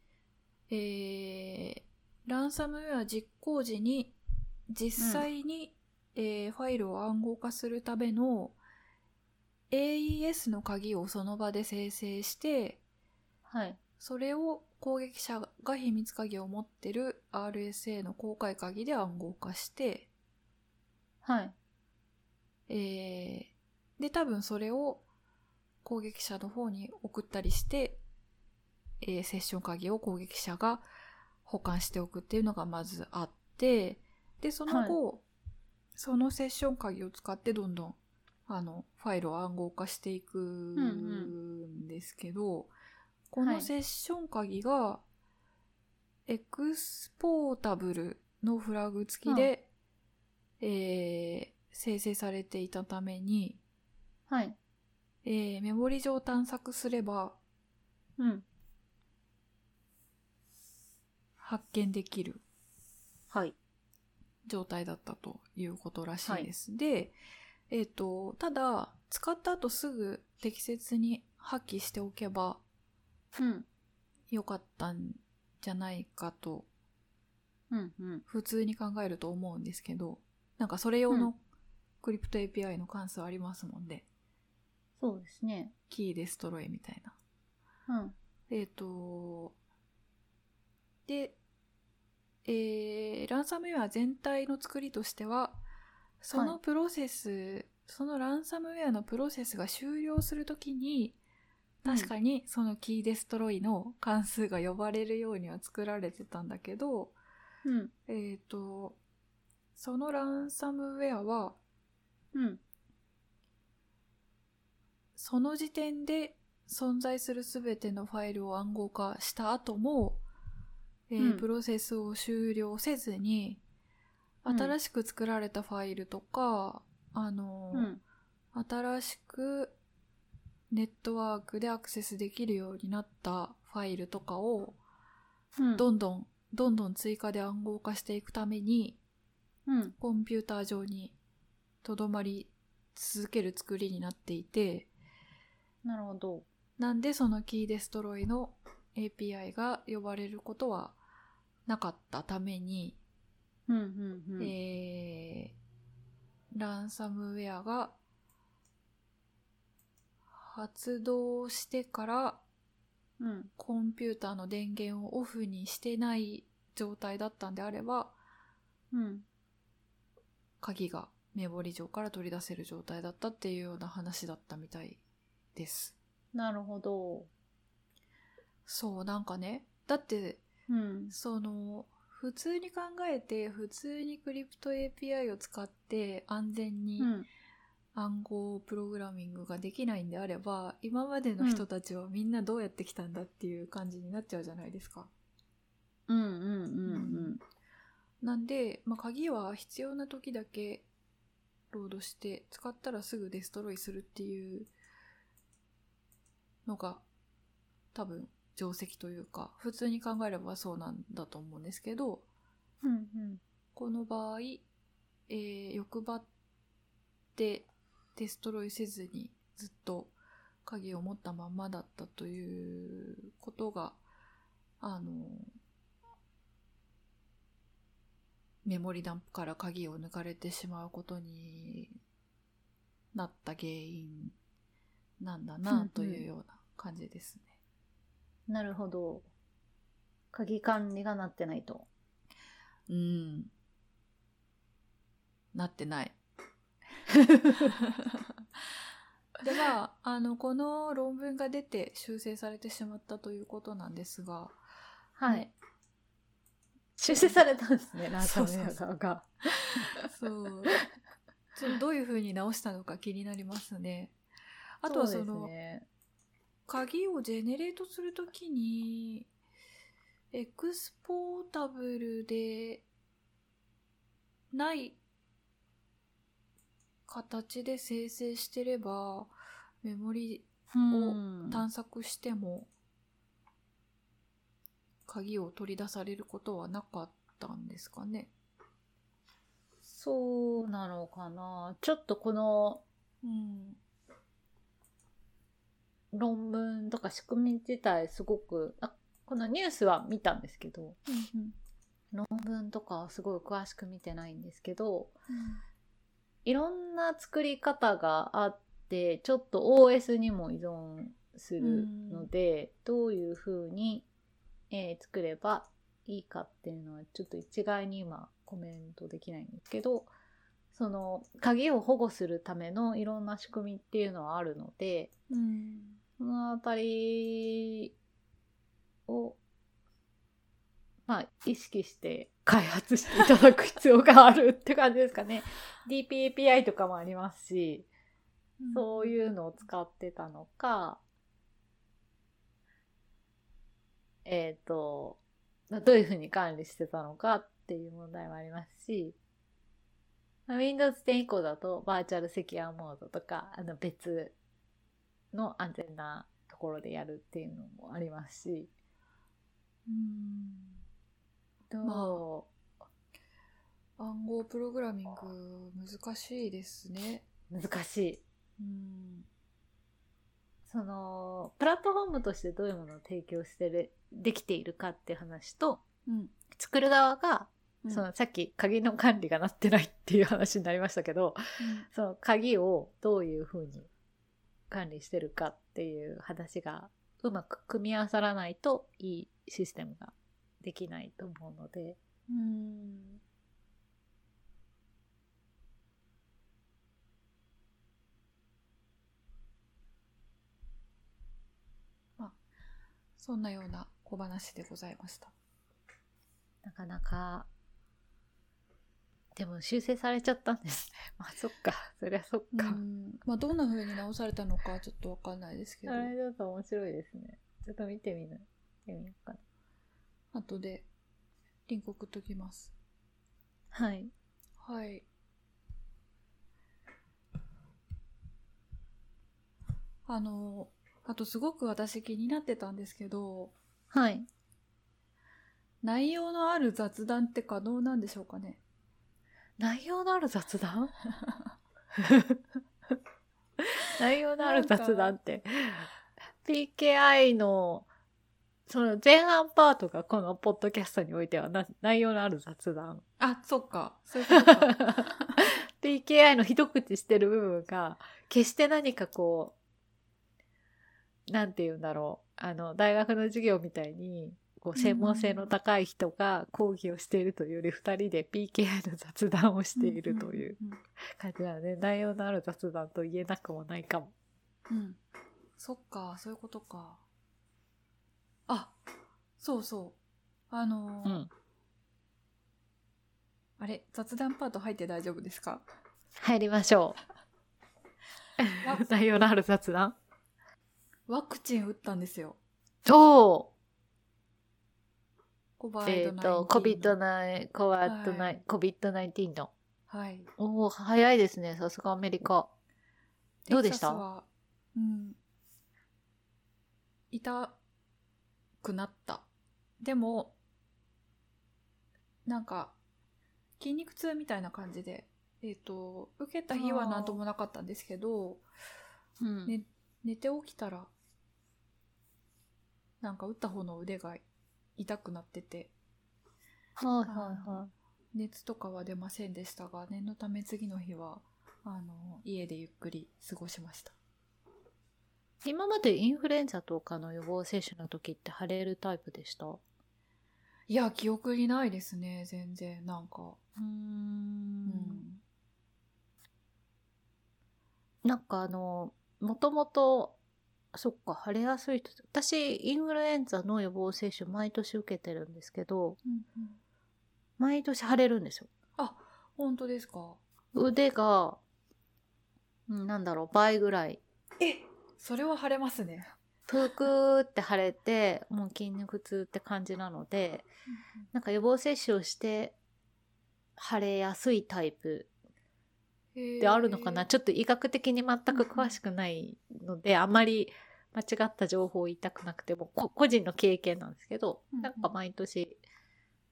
えーランサムウェア実行時に実際に、えーファイルを暗号化するための AES の鍵をその場で生成して、はい。それを攻撃者が秘密鍵を持ってる RSA の公開鍵で暗号化して、はい。えーで、多分それを攻撃者の方に送ったりして、えーセッション鍵を攻撃者が保管しておくっていうのがまずあって、で、その後、そのセッション鍵を使ってどんどん、あの、ファイルを暗号化していくんですけど、このセッション鍵が、エクスポータブルのフラグ付きで、えー生成されていたために、はい。えーメモリ上探索すればうん。発見できるはい。状態だったということらしいです。で、えっ、と、ただ、使った後すぐ適切に破棄しておけばうん。よかったんじゃないかとうん。うん。普通に考えると思うんですけど、なんかそれ用うんのクリプト API の関数ありますもんね。そうですね。キーデストロイみたいな。うん。えっ、と、で、えー、ランサムウェア全体の作りとしては、そのプロセス、そのランサムウェアのプロセスが終了するときに、確かにそのキーデストロイの関数が呼ばれるようには作られてたんだけど、うん。えっ、と、そのランサムウェアは、うん。その時点で存在するすべてのファイルを暗号化した後も、えーうんプロセスを終了せずに、うん新しく作られたファイルとか、あのーうん。新しくネットワークでアクセスできるようになったファイルとかを、うん。どんどん、どんどん追加で暗号化していくために、うん。コンピューター上にとどまり続ける作りになっていて、なるほど。なんでそのキーデストロイの API が呼ばれることはなかったために、うん。うん。うん。えー、ランサムウェアが発動してからうん。コンピューターの電源をオフにしてない状態だったんであれば、うん。鍵がメモリ上から取り出せる状態だったっていうような話だったみたいです。なるほど。そう、なんかね、だってうん。その普通に考えて普通にクリプト API を使って安全にうん。暗号プログラミングができないんであれば、今までの人たちはみんなどうやってきたんだっていう感じになっちゃうじゃないですか。うん。うん。うん。なんで、まあ、鍵は必要な時だけロードして使ったらすぐデストロイするっていうのが多分定石というか普通に考えればそうなんだと思うんですけど、うん。うん。この場合、えー欲張ってデストロイせずにずっと鍵を持ったまんまだったということが、あの、メモリダンプから鍵を抜かれてしまうことになった原因なんだなんというような感じですね。なるほど。鍵管理がなってないと。うん。なってない。では、あの、この論文が出て修正されてしまったということなんですが、はいね。修正されたんですね、ランサムウェア側が。そう。ちょっとどういう風に直したのか気になりますね。あとはその、ね鍵をジェネレートするときに、エクスポータブルでない形で生成してれば、メモリうん探索しても、鍵を取り出されることはなかったんですかね。そうなのかな。ちょっとこのうん。論文とか仕組み自体すごく、あこのニュースは見たんですけど、論文とかはすごい詳しく見てないんですけど、いろんな作り方があって、ちょっと OS にも依存するので、どういう風に、えー作ればいいかっていうのはちょっと一概に今コメントできないんですけど、その鍵を保護するためのいろんな仕組みっていうのはあるのでうんそのあたりをまあ意識して開発していただく必要があるって感じですかね。DPAPI とかもありますしそういうのを使ってたのかえっ、とどういうふうに管理してたのかっていう問題もありますし、まあ Windows 10以降だとバーチャルセキュアモードとか、あの別の安全なところでやるっていうのもありますし、うんど。暗号プログラミング難しいですね。う難しい。うん。その、プラットフォームとしてどういうものを提供してる、できているかって話と、うん。作る側が、うん。そのさっき鍵の管理がなってないっていう話になりましたけど、その鍵をどういうふうに管理してるかっていう話がうまく組み合わさらないといいシステムができないと思うので、うんまあそんなような小話でございました。なかなか、でも修正されちゃったんですね。まあそっか、そりゃそっか。うんまあどんな風に直されたのかちょっとわかんないですけどあれだと面白いですね。ちょっと見てみる。見てみようかな。後でリンク送っときます。はい。はい。あの、あとすごく私気になってたんですけど、はい。内容のある雑談って可能なんでしょうかね？内容のある雑談？内容のある雑談って PKI のその前半パートがこのポッドキャストにおいてはな内容のある雑談あ、そっか。そういうことか。PKI の一口してる部分が決して何かこうなんて言うんだろうあの大学の授業みたいにこう専門性の高い人が講義をしているというより二人で PKI の雑談をしているといううん。感じなので内容のある雑談と言えなくもないかも。うんうんそっか、そういうことか。あ、そうそう。あのーうん。あれ、雑談パート入って大丈夫ですか？入りましょわう。内容のある雑談？ワクチン打ったんですよ。そコバう。えっ、と、COVID-19、COVID-19 COVID-19 の。はい。おお早いですね。さすがアメリカ。どうでした？うん。痛くなった。でも、なんか、筋肉痛みたいな感じで、えっ、と、受けた日はなんともなかったんですけど、うんね、寝て起きたら、なんか打った方の腕が痛くなってて、はいはいは熱とかは出ませんでしたが、念のため次の日は、あの、家でゆっくり過ごしました。い。今までインフルエンザとかの予防接種の時って腫れるタイプでした？ういや、記憶にないですね、全然、なんか。ー。うんん。なんかあの、もともと、そっか、腫れやすい人。私、インフルエンザの予防接種毎年受けてるんですけど、うんうん、毎年腫れるんですよ。あ、本当ですか。腕が、うんなんだろう、倍ぐらい。えそれは晴れますね。ぷくーって腫れて、もう筋肉痛って感じなので、なんか予防接種をして、腫れやすいタイプでであるのかな、ちょっと医学的に全く詳しくないので、あまり間違った情報を言いたくなくても、こ個人の経験なんですけど、なんか毎年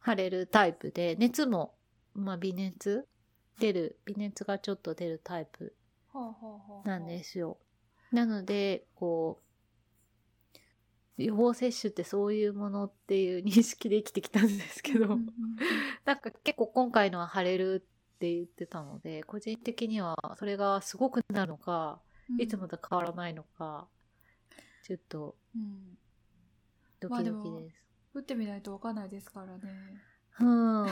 腫れるタイプで、熱も、まあ微熱出る、微熱がちょっと出るタイプなんですよ。なので、こう、予防接種ってそういうものっていう認識で生きてきたんですけど、うんうんうんなんか結構今回のは腫れるって言ってたので、個人的にはそれがすごくなるのか、うんいつもと変わらないのか、ちょっとうんドキドキです。打ってみないとわかんないですからね。うん。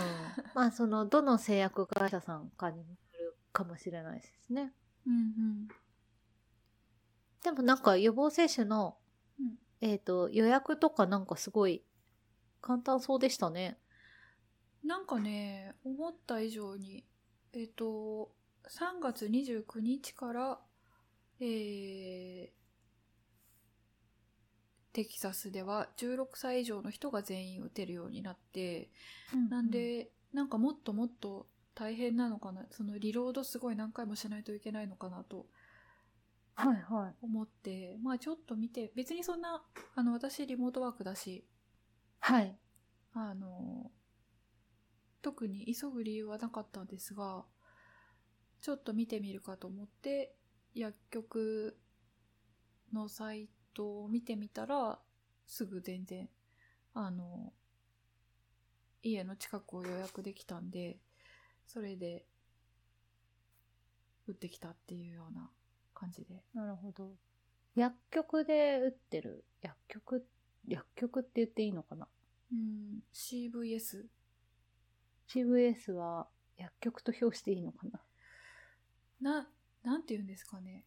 まあその、どの製薬会社さんかにもよるかもしれないですね。うんうんでもなんか予防接種の、うん。えっ、と、予約とかなんかすごい簡単そうでしたね。なんかね思った以上にえっ、と3月29日からえーテキサスでは16歳以上の人が全員打てるようになって、なん、でなんかもっともっと大変なのかな。そのリロードすごい何回もしないといけないのかなとはいはい。思ってまあちょっと見て別にそんなあの私リモートワークだしはい。あの特に急ぐ理由はなかったんですがちょっと見てみるかと思って薬局のサイトを見てみたらすぐ全然あの家の近くを予約できたんでそれで打ってきたっていうような感じでなるほど。薬局で打ってる。薬局、薬局って言っていいのかな？うん CVS ?CVS は薬局と表していいのかな？な、なんて言うんですかね。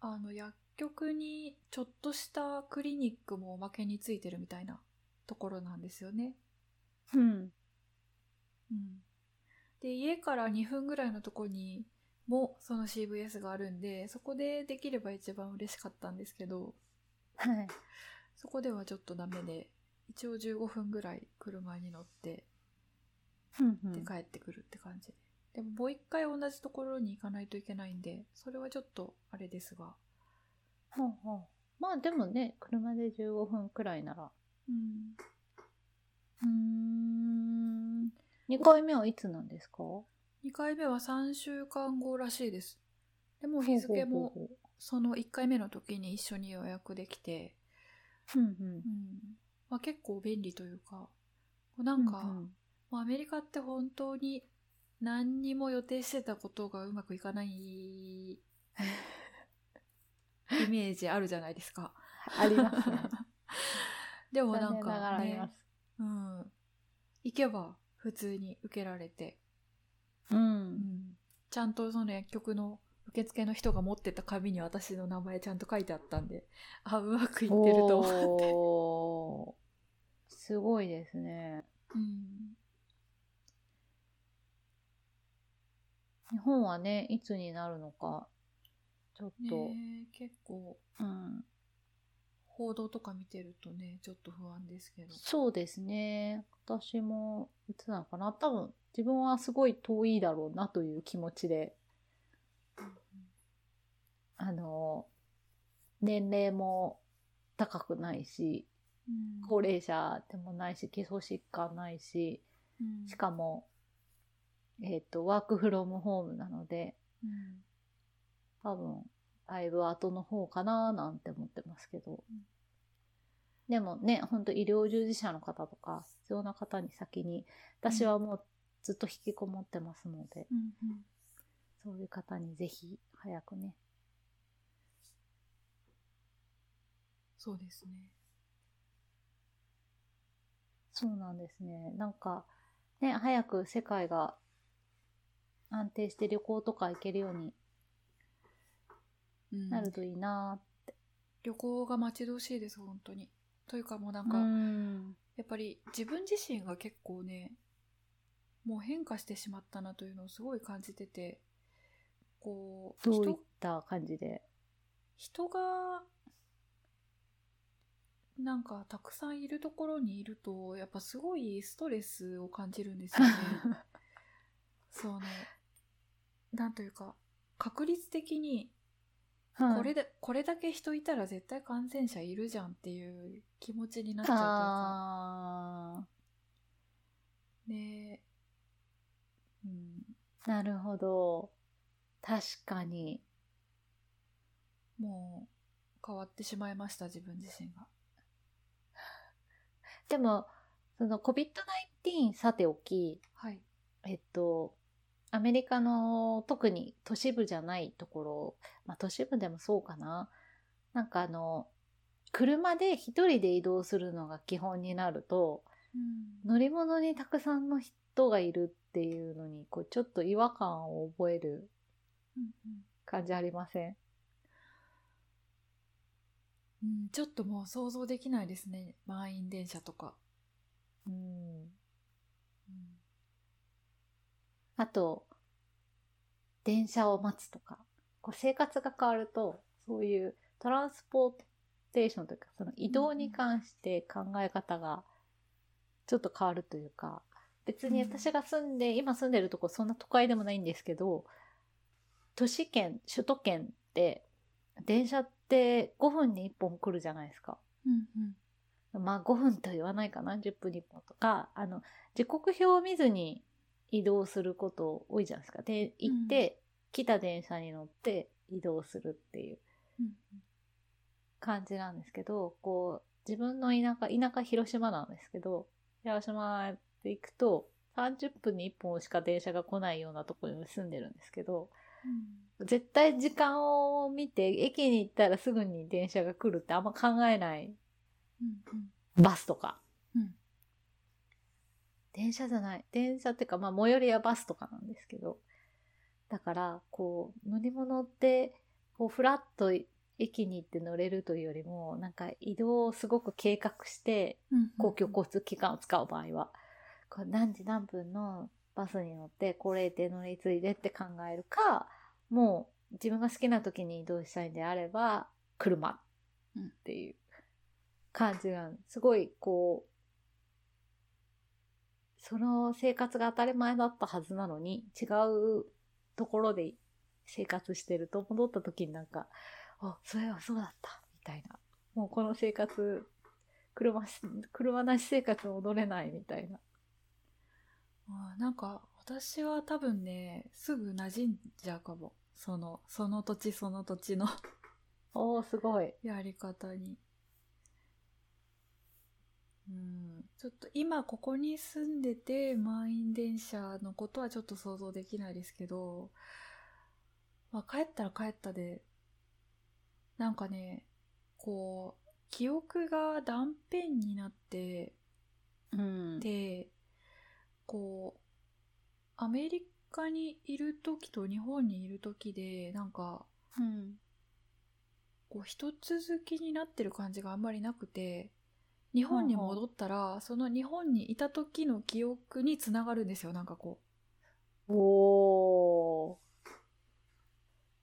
あの、薬局にちょっとしたクリニックもおまけについてるみたいなところなんですよね。うん。うん。で、家から2分ぐらいのとこにもその CVS があるんで、そこでできれば一番嬉しかったんですけど、はい。そこではちょっとダメで、一応15分ぐらい車に乗って、うんうん。で帰ってくるって感じで。でももう一回同じところに行かないといけないんで、それはちょっとあれですが。ほうほうまあでもね、車で15分くらいなら。うん。うーん。2回目はいつなんですか？2回目は3週間後らしいです。でも日付もその1回目の時に一緒に予約できて、ほううんうんうん。まあ結構便利というか、なんか、うんうんまあアメリカって本当に何にも予定してたことがうまくいかない イメージあるじゃないですか。ありますね。でもなんかね。うん。行けば普通に受けられて、う。うんん。ちゃんとその薬局の受付の人が持ってた紙に私の名前ちゃんと書いてあったんで、あ、うまくいってると思って。すごいですね。うん。日本はね、いつになるのか、ちょっと、ねえ結構うん、報道とか見てるとね、ちょっと不安ですけど。そうですね。私も、いつなのかな。多分、自分はすごい遠いだろうなという気持ちで、あの、年齢も高くないし、うん高齢者でもないし、基礎疾患ないし、うんしかも、えっ、と、ワークフロムホームなので、うん多分、だいぶ後の方かななんて思ってますけど。うんでもね、ほんと医療従事者の方とか、必要な方に先に、私はもうずっと引きこもってますので、うんうんそういう方にぜひ早くね。そうですね。そうなんですね。なんか、ね、早く世界が安定して旅行とか行けるようにうんなるといいな旅行が待ち遠しいです、本当に。というかもうなんーか、ん。やっぱり自分自身が結構ね、もう変化してしまったなというのをすごい感じてて、こう、どういっ人た感じで？人が、なんかたくさんいるところにいると、やっぱすごいストレスを感じるんですよね。そうね。なんというか、確率的に、はいこれで、これだけ人いたら絶対感染者いるじゃんっていう気持ちになっちゃうというか、あねうん、ーなるほど。確かに。もう変わってしまいました、自分自身が。でも、その COVID-19 さておき、はい。えっと、アメリカの特に都市部じゃないところ、まあ都市部でもそうかな。なんかあの、車で一人で移動するのが基本になると、うん。乗り物にたくさんの人がいるっていうのに、こう、ちょっと違和感を覚えるうんうん感じありません？うん、ちょっともう想像できないですね。満員電車とか。うん。あと、電車を待つとか、こう生活が変わると、そういうトランスポーテーションというか、その移動に関して考え方がちょっと変わるというか、別に私が住んで、今住んでるとこそんな都会でもないんですけど、都市圏、首都圏って、電車って5分に1本来るじゃないですか。うんうん。まあ5分と言わないかな、10分に1本とか、あの、時刻表を見ずに移動すること多いじゃないですか。で、行って、来た電車に乗って移動するっていううん感じなんですけど、こう、自分の田舎、田舎広島なんですけど、広島って行くと、30分に1本しか電車が来ないようなところに住んでるんですけど、絶対時間を見て、駅に行ったらすぐに電車が来るってあんま考えないうんバスとか。うん電車じゃない。電車っていうか、まあ、最寄りはバスとかなんですけど。だから、こう、乗り物って、こう、フラッと駅に行って乗れるというよりも、なんか移動をすごく計画して、うん公共交通機関を使う場合は、こう何時何分のバスに乗って、これで乗り継いでって考えるか、もう自分が好きな時に移動したいんであれば、車っていう感じなんすごい、こう、その生活が当たり前だったはずなのに、違うところで生活してると、戻った時になんか、あ、それはそうだった、みたいな。もうこの生活、車し、車なし生活戻れないみたいな。あーなんか私は多分ねすぐ馴染んじゃうかもそのその土地その土地のおー、すごい。やり方にうんちょっと今ここに住んでて満員電車のことはちょっと想像できないですけど、まあ、帰ったら帰ったでなんかねこう記憶が断片になってうん。でこうアメリカにいる時と日本にいる時でなんかうん。こう一続きになってる感じがあんまりなくて日本に戻ったらその日本にいた時の記憶につながるんですよなんかこおー。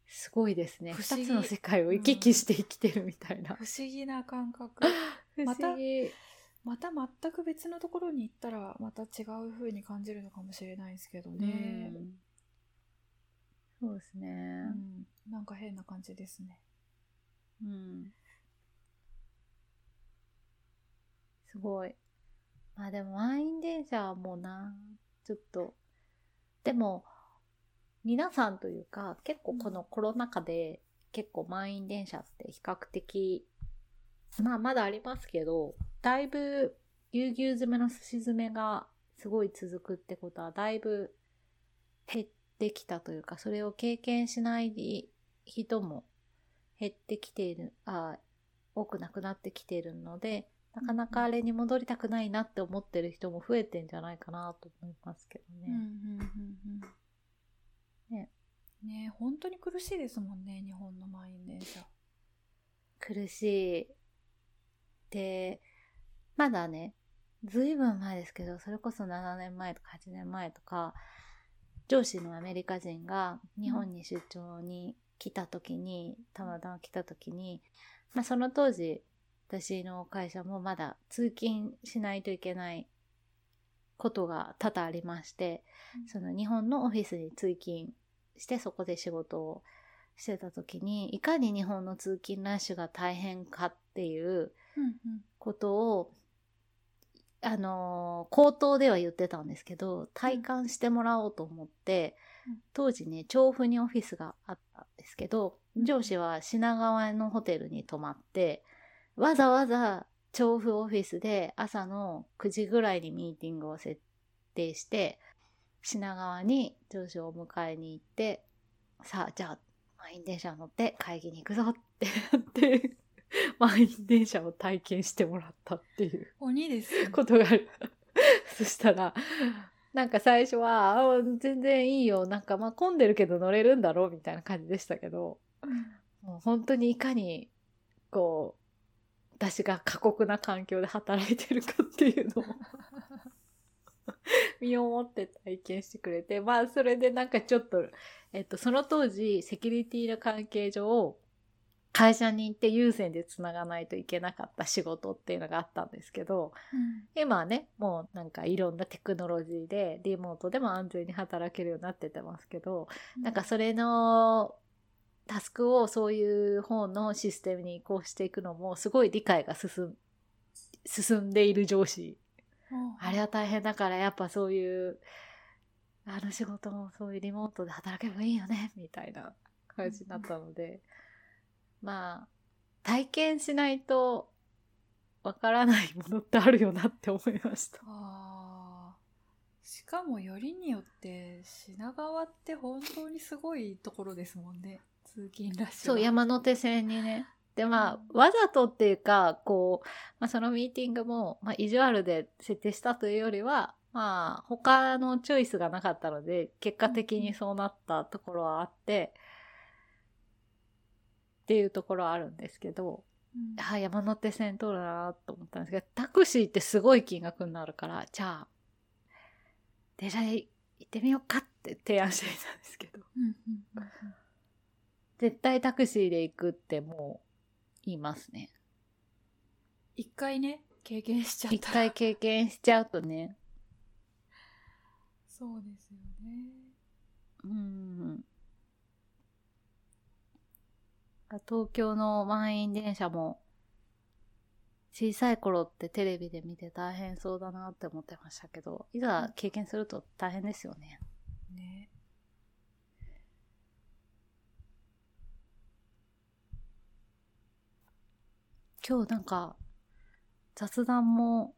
すごいですね。不思議二つの世界を行き来して生きてるみたいなう。不思議な感覚 不また。また全く別のところに行ったらまた違う風に感じるのかもしれないですけどね、うんそうですね。うんなんか変な感じですねうん。すごい。まあでも満員電車はもうな、ちょっと。でも、皆さんというか、結構このコロナ禍で、結構満員電車って比較的、まあまだありますけど、だいぶぎゅうぎゅう詰めのすし詰めがすごい続くってことは、だいぶ減ってきたというか、それを経験しない人も減ってきている、あ多くなくなってきているので、なかなかあれに戻りたくないなって思ってる人も増えてんじゃないかなと思いますけどね。うんうんうんうんねね本当に苦しいですもんね日本の満員電車苦しい。で、まだね、ずいぶん前ですけど、それこそ7年前とか8年前とか、上司のアメリカ人が日本に出張に来た時に、たまたま来た時に、まあその当時、私の会社もまだ通勤しないといけないことが多々ありまして、その日本のオフィスに通勤してそこで仕事をしてた時にいかに日本の通勤ラッシュが大変かっていううん。ことをあのー口頭では言ってたんですけど体感してもらおうと思って、うん。当時ね調布にオフィスがあったんですけどうん。上司は品川のホテルに泊まってわざわざ調布オフィスで朝の9時ぐらいにミーティングを設定して品川に上司をお迎えに行ってさあじゃあ満員電車乗って会議に行くぞってやって 満員電車を体験してもらったっていう鬼ですね。ことがある。そしたらなんか最初は、あ全然いいよ。なんかまあ混んでるけど乗れるんだろうみたいな感じでしたけど、もう本当にいかに、こう、私が過酷な環境で働いてるかっていうのを 身をもって体験してくれて、まあそれでなんかちょっと、えっと、その当時、セキュリティの関係上、会社に行って優先でつながないといけなかった仕事っていうのがあったんですけど、今はね、もうなんかいろんなテクノロジーでリモートでも安全に働けるようになっててますけど、なんかそれのタスクをそういう方のシステムに移行していくのもすごい理解が進ん進んでいる上司。あれは大変だからやっぱそういうあの仕事もそういうリモートで働けばいいよねみたいな感じになったので、まあ体験しないとわからないものってあるよなって思いました。あしかもよりによって品川って本当にすごいところですもんね通勤ラッシュそう山手線にね。でまあわざとっていうかこう、まあ、そのミーティングも、まあ、意地悪で設定したというよりはまあ他のチョイスがなかったので結果的にそうなったところはあって、っていうところはあるんですけど、うん。あ山手線通るなと思ったんですけどタクシーってすごい金額になるからじゃあ電車で行ってみようかって提案してみたんですけど。うんうんうんうん絶対タクシーで行くってもう言いますね。一回ね経験しちゃった。一回経験しちゃうとね。そうですよね。うん。東京の満員電車も小さい頃ってテレビで見て大変そうだなって思ってましたけどいざ経験すると大変ですよね。ね今日なんか雑談も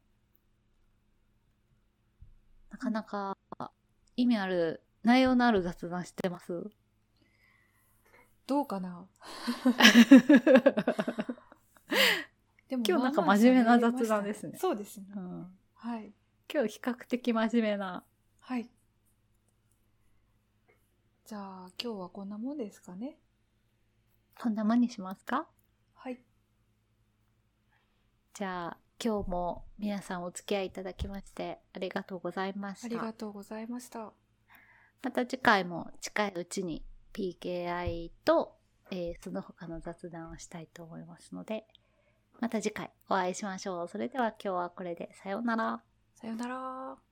なかなか意味ある内容のある雑談してます？どうかな？でも今日なんか真面目な雑談ですね。そうですね。うん。はい。今日比較的真面目な。はい。じゃあ今日はこんなもんですかね。こんなもんにしますか？はいじゃあ今日も皆さんお付き合いいただきましてありがとうございました。ありがとうございました。また次回も近いうちに PKI と、えーその他の雑談をしたいと思いますのでまた次回お会いしましょう。それでは今日はこれでさようなら。さよなら